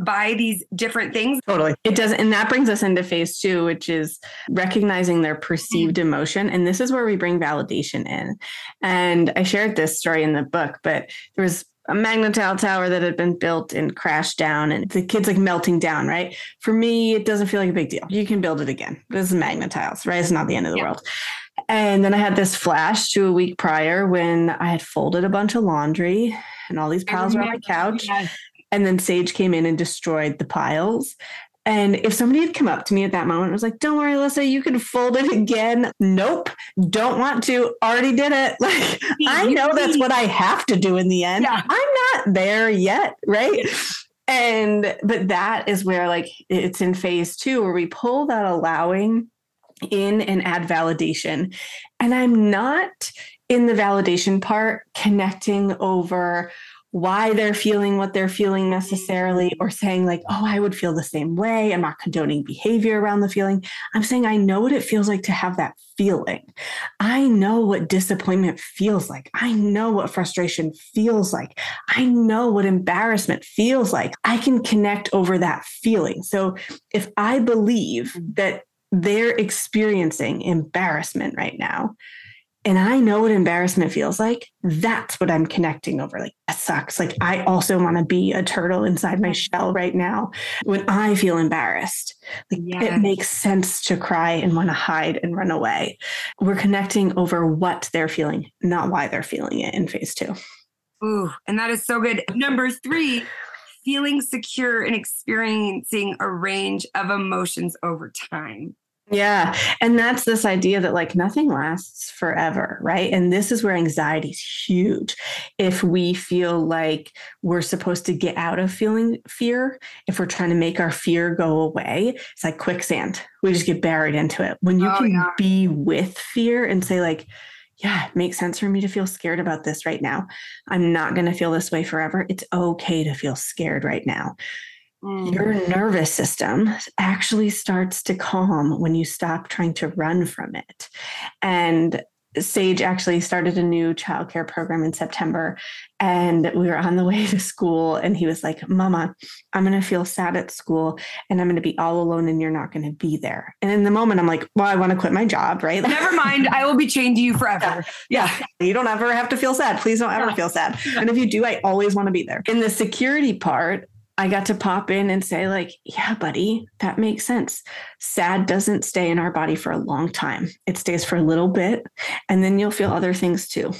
Speaker 2: by these different things.
Speaker 3: Totally. It does. And that brings us into phase two, which is recognizing their perceived mm-hmm. emotion. And this is where we bring validation in. And I shared this story in the book, but there was a Magna-Tile tower that had been built and crashed down and the kid's like melting down, right? For me, it doesn't feel like a big deal. You can build it again. This is Magna-Tiles, right? It's not the end of the
Speaker 2: Yeah.
Speaker 3: world. And then I had this flash to a week prior when I had folded a bunch of laundry and all these piles were on my couch. And then Sage came in and destroyed the piles. And if somebody had come up to me at that moment and was like, Don't worry, Alyssa, you can fold it again. Nope, don't want to. Already did it. [LAUGHS] Like, I know that's what I have to do in the end.
Speaker 2: Yeah.
Speaker 3: I'm not there yet. Right. And, but that is where, like, it's in phase two where we pull that allowing in and add validation. And I'm not in the validation part connecting over why they're feeling what they're feeling necessarily or saying like oh i would feel the same way. I'm not condoning behavior around the feeling. I'm saying i know what it feels like to have that feeling. I know what disappointment feels like. I know what frustration feels like. I know what embarrassment feels like. I can connect over that feeling. So if i believe mm. that they're experiencing embarrassment right now and I know what embarrassment feels like, that's what I'm connecting over. Like, that sucks. Like, I also want to be a turtle inside my shell right now when I feel embarrassed. Like,
Speaker 2: Yes.
Speaker 3: it makes sense to cry and want to hide and run away. We're connecting over what they're feeling, not why they're feeling it in phase two.
Speaker 2: Ooh, and that is so good. Number three, feeling secure and experiencing a range of emotions over time.
Speaker 3: Yeah. And that's this idea that like nothing lasts forever, right? And this is where anxiety is huge. If we feel like we're supposed to get out of feeling fear, if we're trying to make our fear go away, it's like quicksand. We just get buried into it. When you
Speaker 2: Oh,
Speaker 3: can
Speaker 2: yeah.
Speaker 3: be with fear and say, like, yeah, it makes sense for me to feel scared about this right now. I'm not going to feel this way forever. It's okay to feel scared right now
Speaker 2: Mm.
Speaker 3: your nervous system actually starts to calm when you stop trying to run from it. And Sage actually started a new childcare program in September, and we were on the way to school, and he was like, "Mama, I'm going to feel sad at school, and I'm going to be all alone, and you're not going to be there." And in the moment, I'm like, "Well, I want to quit my job, right?"
Speaker 2: Never [LAUGHS] mind. I will be chained to you forever.
Speaker 3: Yeah. You don't ever have to feel sad. Please don't ever
Speaker 2: Yeah.
Speaker 3: feel sad. And if you do, I always want to be there. In the security part, I got to pop in and say, like, yeah, buddy, that makes sense. Sad doesn't stay in our body for a long time. It stays for a little bit, and then you'll feel other things too.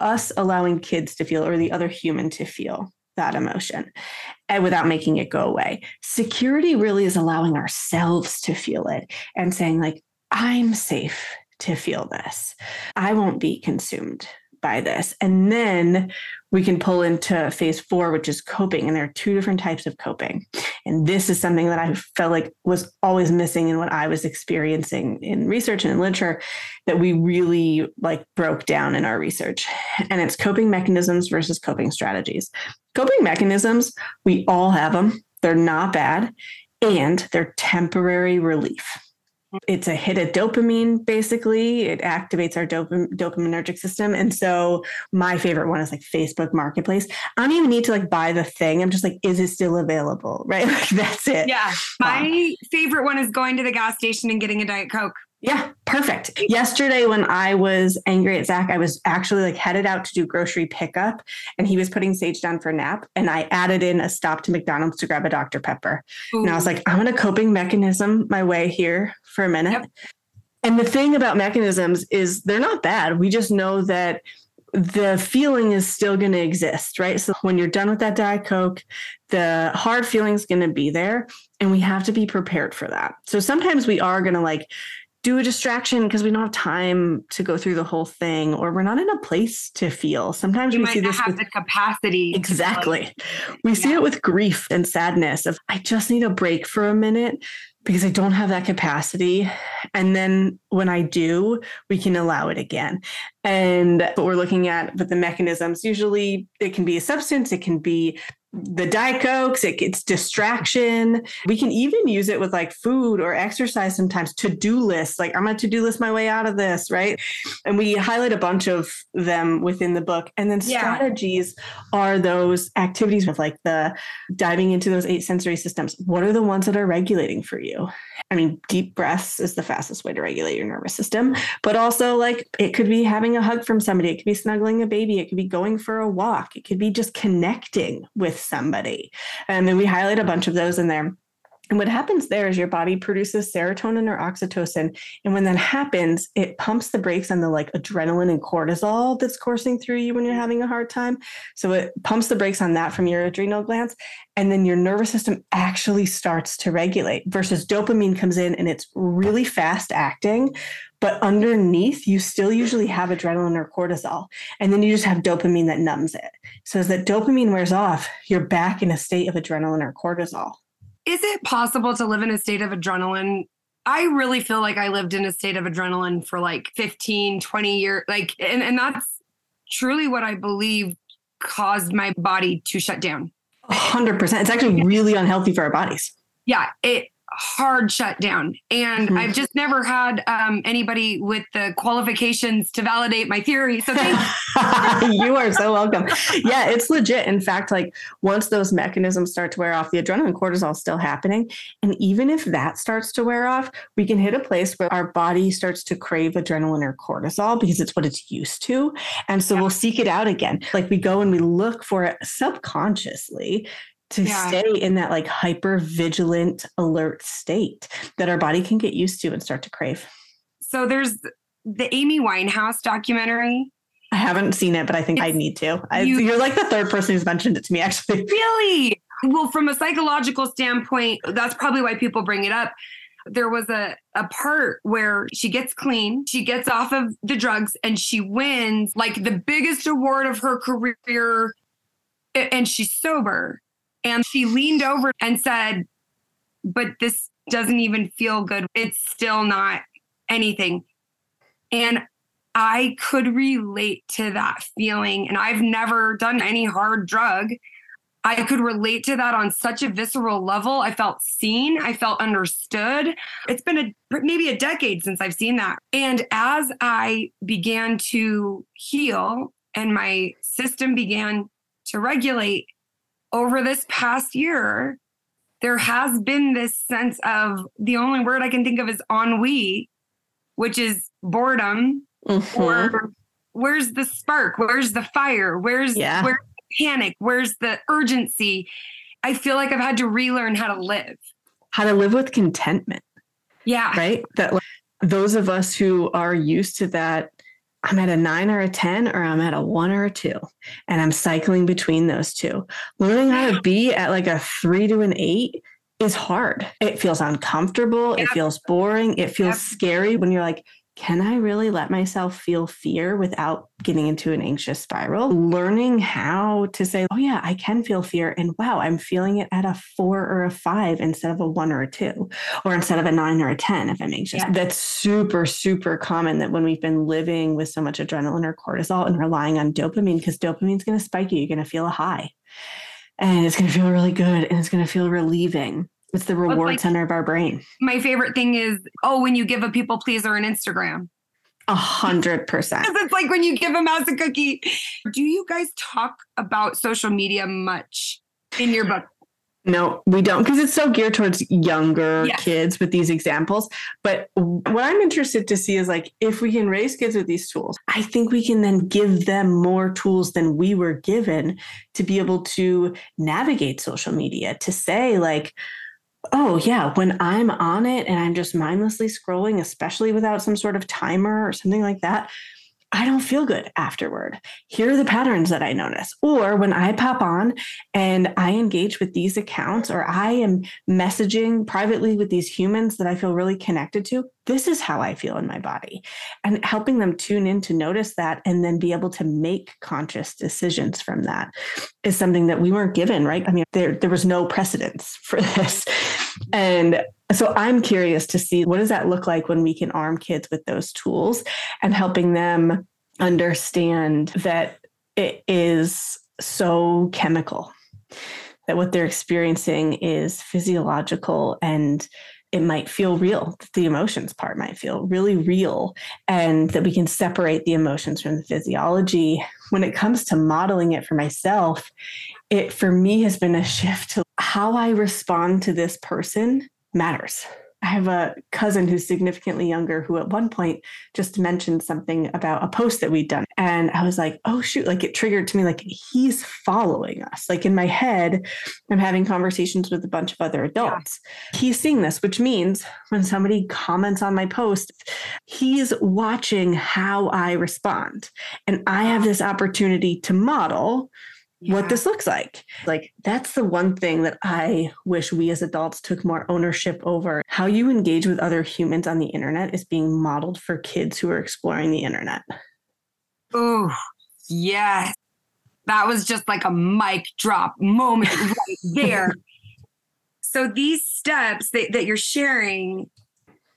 Speaker 3: Us allowing kids to feel or the other human to feel that emotion and without making it go away. Security really is allowing ourselves to feel it and saying, like, I'm safe to feel this. I won't be consumed by this. And then we can pull into phase four, which is coping. And there are two different types of coping. And this is something that I felt like was always missing in what I was experiencing in research and in literature that we really like broke down in our research. And it's coping mechanisms versus coping strategies. Coping mechanisms, we all have them. They're not bad and they're temporary relief it's a hit of dopamine basically. It activates our dopam- dopaminergic system. And so my favorite one is like facebook marketplace. I don't even need to like buy the thing. I'm just like is it still available? [LAUGHS] Right? Like that's it.
Speaker 2: Yeah. My favorite one is going to the gas station and getting a Diet Coke.
Speaker 3: Yeah perfect yesterday when i was angry at zach i was actually like headed out to do grocery pickup and he was putting sage down for a nap and i added in a stop to mcdonald's to grab a dr pepper And I was like, I'm going to coping mechanism my way here for a minute.
Speaker 2: Yep.
Speaker 3: And the thing about mechanisms is they're not bad. We just know that the feeling is still going to exist, right? So when you're done with that Diet Coke, the hard feeling is going to be there. And we have to be prepared for that. So sometimes we are going to like, do a distraction because we don't have time to go through the whole thing, or we're not in a place to feel. Sometimes
Speaker 2: you
Speaker 3: we
Speaker 2: might
Speaker 3: see
Speaker 2: not
Speaker 3: this
Speaker 2: have
Speaker 3: with
Speaker 2: the capacity.
Speaker 3: Exactly. We see it with grief and sadness of I just need a break for a minute because I don't have that capacity. And then when I do, we can allow it again. And what we're looking at with the mechanisms, usually it can be a substance, it can be the Diet Cokes, it, it's distraction. We can even use it with like food or exercise sometimes, to do lists. Like, I'm going to to do list my way out of this, right? And we highlight a bunch of them within the book. And then
Speaker 2: Yeah.
Speaker 3: strategies are those activities with like the diving into those eight sensory systems. What are the ones that are regulating for you? I mean, deep breaths is the fastest way to regulate your nervous system, but also like it could be having a hug from somebody, it could be snuggling a baby, it could be going for a walk, it could be just connecting with somebody. And then we highlight a bunch of those in there. And what happens there is your body produces serotonin or oxytocin. And when that happens, it pumps the brakes on the like adrenaline and cortisol that's coursing through you when you're having a hard time. So it pumps the brakes on that from your adrenal glands. And then your nervous system actually starts to regulate versus dopamine comes in and it's really fast acting. But underneath, you still usually have adrenaline or cortisol. And then you just have dopamine that numbs it. So as that dopamine wears off, you're back in a state of adrenaline or cortisol.
Speaker 2: Is it possible to live in a state of adrenaline? I really feel like I lived in a state of adrenaline for like 15, 20 years. Like, and, and that's truly what I believe caused my body to shut down.
Speaker 3: 100%. It's actually really unhealthy for our bodies.
Speaker 2: Yeah, it hard shut down. And
Speaker 3: Mhm.
Speaker 2: I've just never had um, anybody with the qualifications to validate my theory. So thank [LAUGHS]
Speaker 3: you are so welcome. Yeah, it's legit. In fact, like once those mechanisms start to wear off, the adrenaline cortisol is still happening. And even if that starts to wear off, we can hit a place where our body starts to crave adrenaline or cortisol because it's what it's used to. And so we'll seek it out again. Like we go and we look for it subconsciously to
Speaker 2: Yeah.
Speaker 3: stay in that like hyper vigilant alert state that our body can get used to and start to crave.
Speaker 2: so there's the Amy Winehouse documentary.
Speaker 3: I haven't seen it, but I think I need to. I,
Speaker 2: you-
Speaker 3: you're like the third person who's mentioned it to me, actually. [LAUGHS]
Speaker 2: Really? Well, from a psychological standpoint, that's probably why people bring it up. There was a, a part where she gets clean, she gets off of the drugs, and she wins like the biggest award of her career. And she's sober. And she leaned over and said, But this doesn't even feel good. It's still not anything. And I could relate to that feeling. And I've never done any hard drug. I could relate to that on such a visceral level. I felt seen, I felt understood. It's been a maybe a decade since I've seen that. And as I began to heal and my system began to regulate over this past year, there has been this sense of the only word I can think of is ennui, which is boredom
Speaker 3: Mhm.
Speaker 2: or where's the spark where's the fire where's
Speaker 3: Yeah.
Speaker 2: where's the panic where's the urgency i feel like i've had to relearn how to live
Speaker 3: how to live with contentment.
Speaker 2: yeah
Speaker 3: right? That like, those of us who are used to that, I'm at a nine or a 10, or I'm at a one or a two, and I'm cycling between those two. Learning how to be at like a three to an eight is hard. It feels uncomfortable. It feels boring. It feels
Speaker 2: Yep.
Speaker 3: scary when you're like, can I really let myself feel fear without getting into an anxious spiral? Learning how to say, oh, yeah, I can feel fear. And wow, I'm feeling it at a four or a five instead of a one or a two or instead of a nine or a 10 if I'm anxious.
Speaker 2: Yeah.
Speaker 3: That's super, super common that when we've been living with so much adrenaline or cortisol and relying on dopamine, because dopamine's going to spike you, you're going to feel a high and it's going to feel really good and it's going to feel relieving. It's the
Speaker 2: it's
Speaker 3: reward
Speaker 2: like-
Speaker 3: center of our brain.
Speaker 2: my favorite thing is oh when you give a people pleaser an instagram
Speaker 3: A hundred percent. [LAUGHS]
Speaker 2: it's like when you give a mouse a cookie do you guys talk about social media much in your book
Speaker 3: No, we don't because it's so geared towards younger
Speaker 2: Yes.
Speaker 3: kids with these examples. But what I'm interested to see is like if we can raise kids with these tools, I think we can then give them more tools than we were given to be able to navigate social media, to say, like, oh, yeah, when I'm on it and I'm just mindlessly scrolling, especially without some sort of timer or something like that. I don't feel good afterward. Here are the patterns that I notice. Or when I pop on and I engage with these accounts or I am messaging privately with these humans that I feel really connected to, this is how I feel in my body. And helping them tune in to notice that and then be able to make conscious decisions from that is something that we weren't given, right? I mean, there, there was no precedence for [LAUGHS] this. And so I'm curious to see what does that look like when we can arm kids with those tools and helping them understand that it is so chemical that what they're experiencing is physiological and it might feel real. The emotions part might feel really real, and that we can separate the emotions from the physiology. When it comes to modeling it for myself, it for me has been a shift to how I respond to this person matters. I have a cousin who's significantly younger who at one point just mentioned something about a post that we'd done. And I was like, oh, shoot, like it triggered to me, like he's following us. Like in my head, I'm having conversations with a bunch of other adults. He's seeing this, which means when somebody comments on my post, he's watching how I respond. And I have this opportunity to model what this looks like. Like, that's the one thing that I wish we as adults took more ownership over. How you engage with other humans on the internet is being modeled for kids who are exploring the internet.
Speaker 2: Oh, yes. That was just like a mic drop moment right there. [LAUGHS] So these steps that, that you're sharing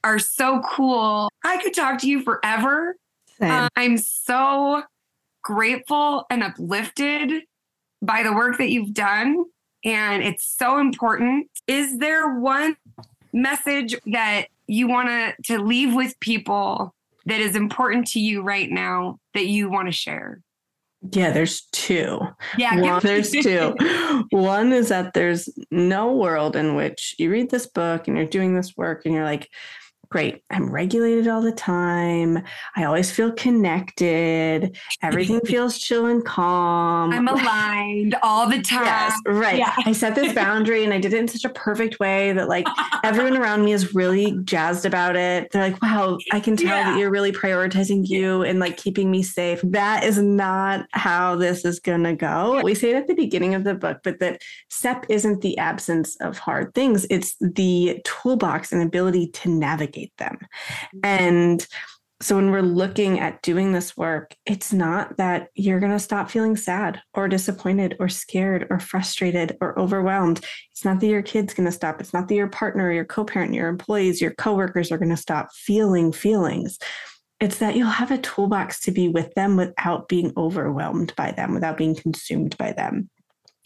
Speaker 2: are so cool. I could talk to you forever. Um, I'm so grateful and uplifted by the work that you've done. And it's so important. Is there one message that you want to to leave with people that is important to you right now that you want to share?
Speaker 3: yeah, there's two.
Speaker 2: Yeah,
Speaker 3: One, there's [LAUGHS] two. One is that there's no world in which you read this book and you're doing this work and you're like, great, I'm regulated all the time. I always feel connected. Everything [LAUGHS] feels chill and calm.
Speaker 2: I'm aligned all the [LAUGHS] time.
Speaker 3: Yes, right.
Speaker 2: Yeah.
Speaker 3: I set this boundary and I did it in such a perfect way that like [LAUGHS] everyone around me is really jazzed about it. They're like, wow, I can tell
Speaker 2: Yeah.
Speaker 3: that you're really prioritizing you and like keeping me safe. That is not how this is going to go. We say it at the beginning of the book, but that CEP isn't the absence of hard things, it's the toolbox and ability to navigate them. Mm-hmm. And so when we're looking at doing this work, it's not that you're going to stop feeling sad or disappointed or scared or frustrated or overwhelmed. It's not that your kid's going to stop. It's not that your partner, your co-parent, your employees, your coworkers are going to stop feeling feelings. It's that you'll have a toolbox to be with them without being overwhelmed by them, without being consumed by them.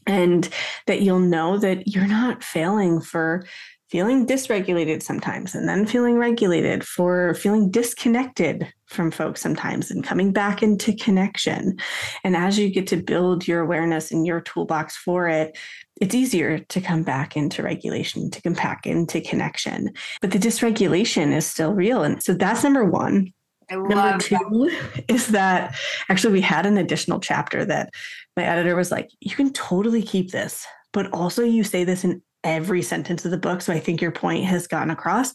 Speaker 3: and that you'll know that you're not failing for feeling dysregulated sometimes and then feeling regulated for feeling disconnected from folks sometimes and coming back into connection. And as you get to build your awareness and your toolbox for it it's easier to come back into regulation to come back into connection. But the dysregulation is still real. And so that's number one.
Speaker 2: I
Speaker 3: Number two [LAUGHS] is that actually we had an additional chapter that my editor was like, you can totally keep this, but also you say this in every sentence of the book. So I think your point has gotten across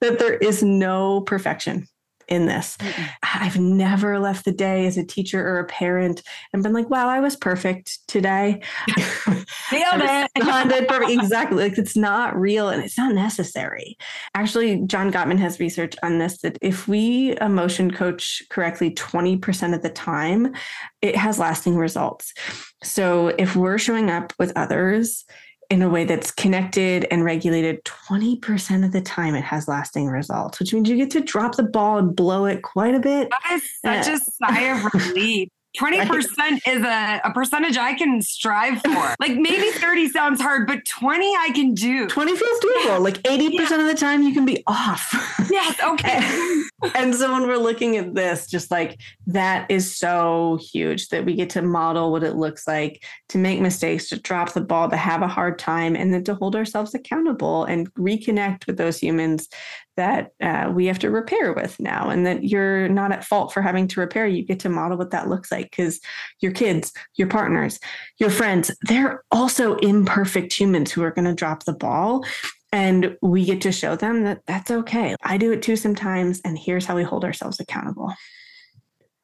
Speaker 3: that there is no perfection in this.
Speaker 2: Mm-mm.
Speaker 3: I've never left the day as a teacher or a parent and been like, wow, I was perfect today. [LAUGHS]
Speaker 2: Nailed it. [LAUGHS]
Speaker 3: perfect. Exactly. Like it's not real and it's not necessary. Actually, John Gottman has research on this that if we emotion coach correctly 20% of the time, it has lasting results. So if we're showing up with others in a way that's connected and regulated 20% of the time it has lasting results which means you get to drop the ball and blow it quite a bit
Speaker 2: That is such a sigh of [LAUGHS] relief. 20% is a, a percentage I can strive for. [LAUGHS] Like maybe 30 sounds hard, but 20 I can do.
Speaker 3: 20 feels doable like 80% of the time you can be off [LAUGHS]
Speaker 2: Yes, okay.
Speaker 3: and so when we're looking at this, just like that is so huge that we get to model what it looks like to make mistakes, to drop the ball, to have a hard time, and then to hold ourselves accountable and reconnect with those humans that uh, we have to repair with now. And that you're not at fault for having to repair. You get to model what that looks like because your kids, your partners, your friends, they're also imperfect humans who are going to drop the ball. And we get to show them that that's okay. I do it too sometimes. And here's how we hold ourselves accountable.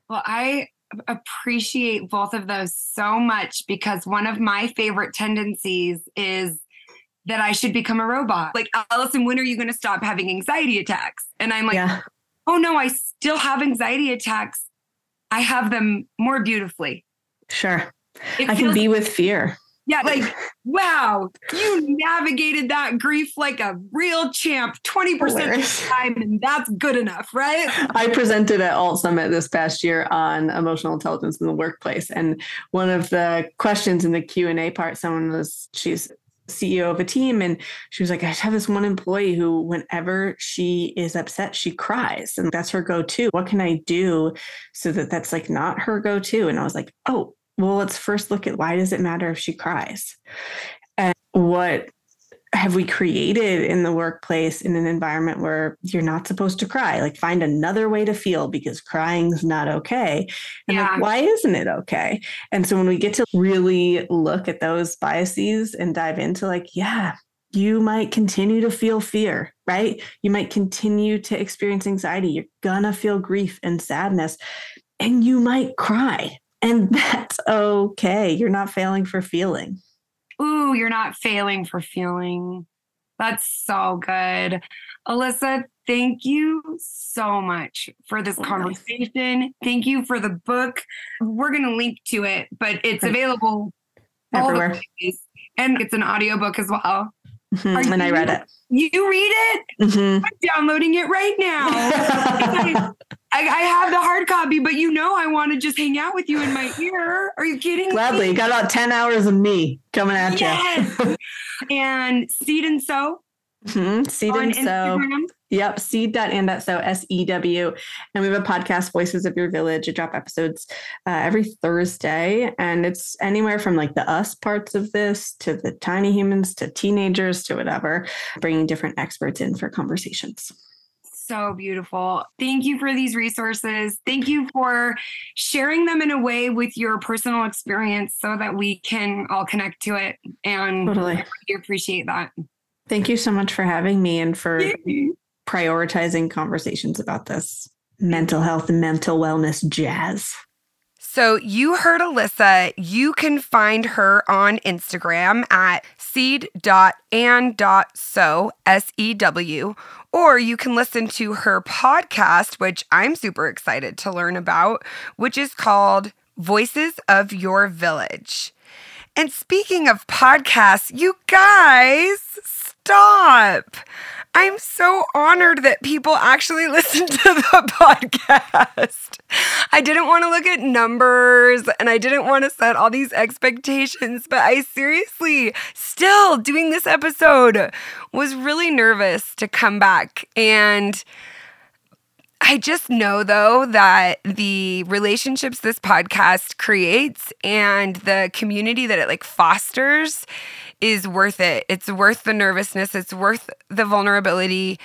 Speaker 2: Well, I appreciate both of those so much because one of my favorite tendencies is that I should become a robot. Like, Alison, when are you going to stop having anxiety attacks? And I'm like,
Speaker 3: yeah,
Speaker 2: oh no, I still have anxiety attacks. I have them more beautifully.
Speaker 3: sure.
Speaker 2: It
Speaker 3: I can be with fear.
Speaker 2: Yeah, like, wow, you navigated that grief like a real champ 20% of the time, and that's good enough, right?
Speaker 3: I presented at Alt Summit this past year on emotional intelligence in the workplace, and one of the questions in the Q and A part, someone was she's CEO of a team, and she was like, "I have this one employee who, whenever she is upset, she cries, and that's her go-to. What can I do so that that's like not her go-to?" And I was like, "Oh, well, let's first look at why does it matter if she cries, and what." Have we created in the workplace in an environment where you're not supposed to cry? Like, find another way to feel because crying's not okay. And
Speaker 2: Yeah.
Speaker 3: like, why isn't it okay? And so when we get to really look at those biases and dive into, like, yeah, you might continue to feel fear, right? You might continue to experience anxiety. You're gonna feel grief and sadness, and you might cry. And [LAUGHS] that's okay. You're not failing for feeling.
Speaker 2: Ooh, you're not failing for feeling. That's so good. Alyssa, thank you so much for this conversation. Thank you for the book. We're going to link to it, but it's available
Speaker 3: Everywhere.
Speaker 2: And it's an audiobook as well.
Speaker 3: Mhm,
Speaker 2: Are
Speaker 3: And I read it.
Speaker 2: You read it?
Speaker 3: Mhm.
Speaker 2: I'm downloading it right now. I, I have the hard copy, but you know I want to just hang out with you in my ear. Are you kidding? me?
Speaker 3: Gladly. Got about 10 hours of me coming at
Speaker 2: Yes.
Speaker 3: you. [LAUGHS]
Speaker 2: and Seed and Sew
Speaker 3: Mhm, Seed and
Speaker 2: sew.
Speaker 3: Yep, seed.and.sew, S E W. And we have a podcast, Voices of Your Village. I drop episodes uh, every Thursday. And it's anywhere from like the us parts of this to the tiny humans to teenagers to whatever, bringing different experts in for conversations.
Speaker 2: So beautiful. Thank you for these resources. Thank you for sharing them in a way with your personal experience so that we can all connect to it. And
Speaker 3: Totally.
Speaker 2: I really appreciate that.
Speaker 3: Thank you so much for having me and for prioritizing conversations about this mental health and mental wellness jazz.
Speaker 2: So you heard Alyssa. You can find her on Instagram at seed.and.sew, S E W, or you can listen to her podcast, which I'm super excited to learn about, which is called Voices of Your Village. And speaking of podcasts, you guys, stop. I'm so honored that people actually [LAUGHS] listen to the podcast. I didn't want to look at numbers and I didn't want to set all these expectations, but I seriously, still doing this episode, was really nervous to come back. And I just know though that the relationships this podcast creates and the community that it like fosters is worth it. It's worth the nervousness, it's worth the vulnerability.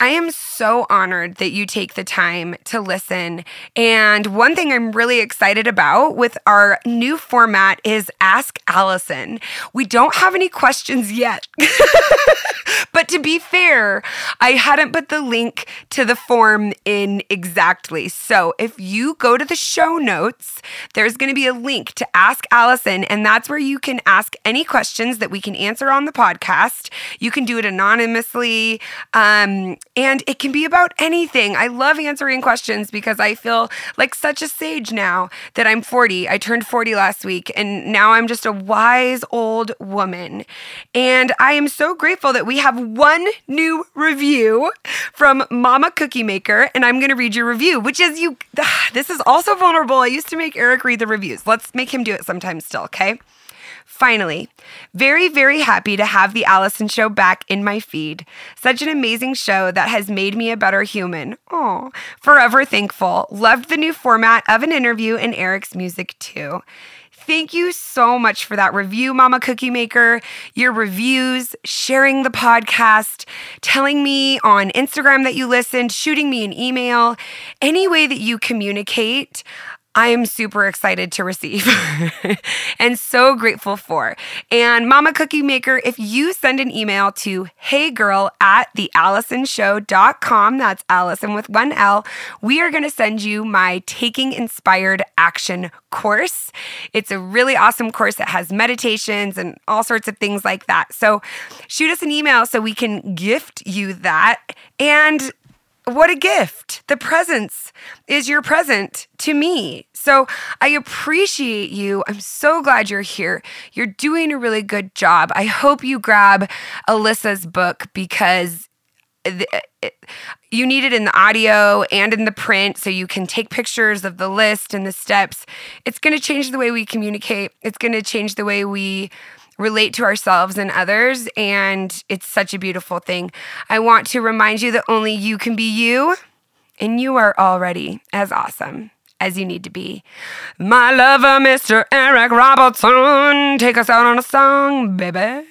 Speaker 2: I am so honored that you take the time to listen. And one thing I'm really excited about with our new format is Ask Alison. We don't have any questions yet. [LAUGHS] but to be fair, I hadn't put the link to the form in exactly. So if you go to the show notes, there's going to be a link to Ask Alison, and that's where you can ask any questions that we can answer on the podcast. You can do it anonymously. Um, and it can be about anything. I love answering questions because I feel like such a sage now that I'm 40. I turned 40 last week, and now I'm just a wise old woman. And I am so grateful that we have one new review from Mama Cookie Maker, and I'm going to read your review, which is you. [SIGHS] This is also vulnerable. I used to make Eric read the reviews. Let's make him do it sometime still, okay? Finally, very, very happy to have The Alison Show back in my feed. Such an amazing show that has made me a better human. Oh, forever thankful. Loved the new format of an interview and Eric's music too. Thank you so much for that review, Mama Cookie Maker. Your reviews, sharing the podcast, telling me on Instagram that you listened, shooting me an email, any way that you communicate. I am super excited to receive [LAUGHS] and so grateful for. And Mama Cookie Maker, if you send an email to heygirl at thealisonshow.com, that's Alison with one L, we are going to send you my Taking Inspired Action course. It's a really awesome course that has meditations and all sorts of things like that. So shoot us an email so we can gift you that. And what a gift. The presence is your present to me. So I appreciate you. I'm so glad you're here. You're doing a really good job. I hope you grab Alyssa's book because it, eh, eh, you need it in the audio and in the print so you can take pictures of the list and the steps. It's going to change the way we communicate, it's going to change the way we relate to ourselves and others. And it's such a beautiful thing. I want to remind you that only you can be you, and you are already as awesome as you need to be. My lover, Mr. Eric Robertson, take us out on a song, baby.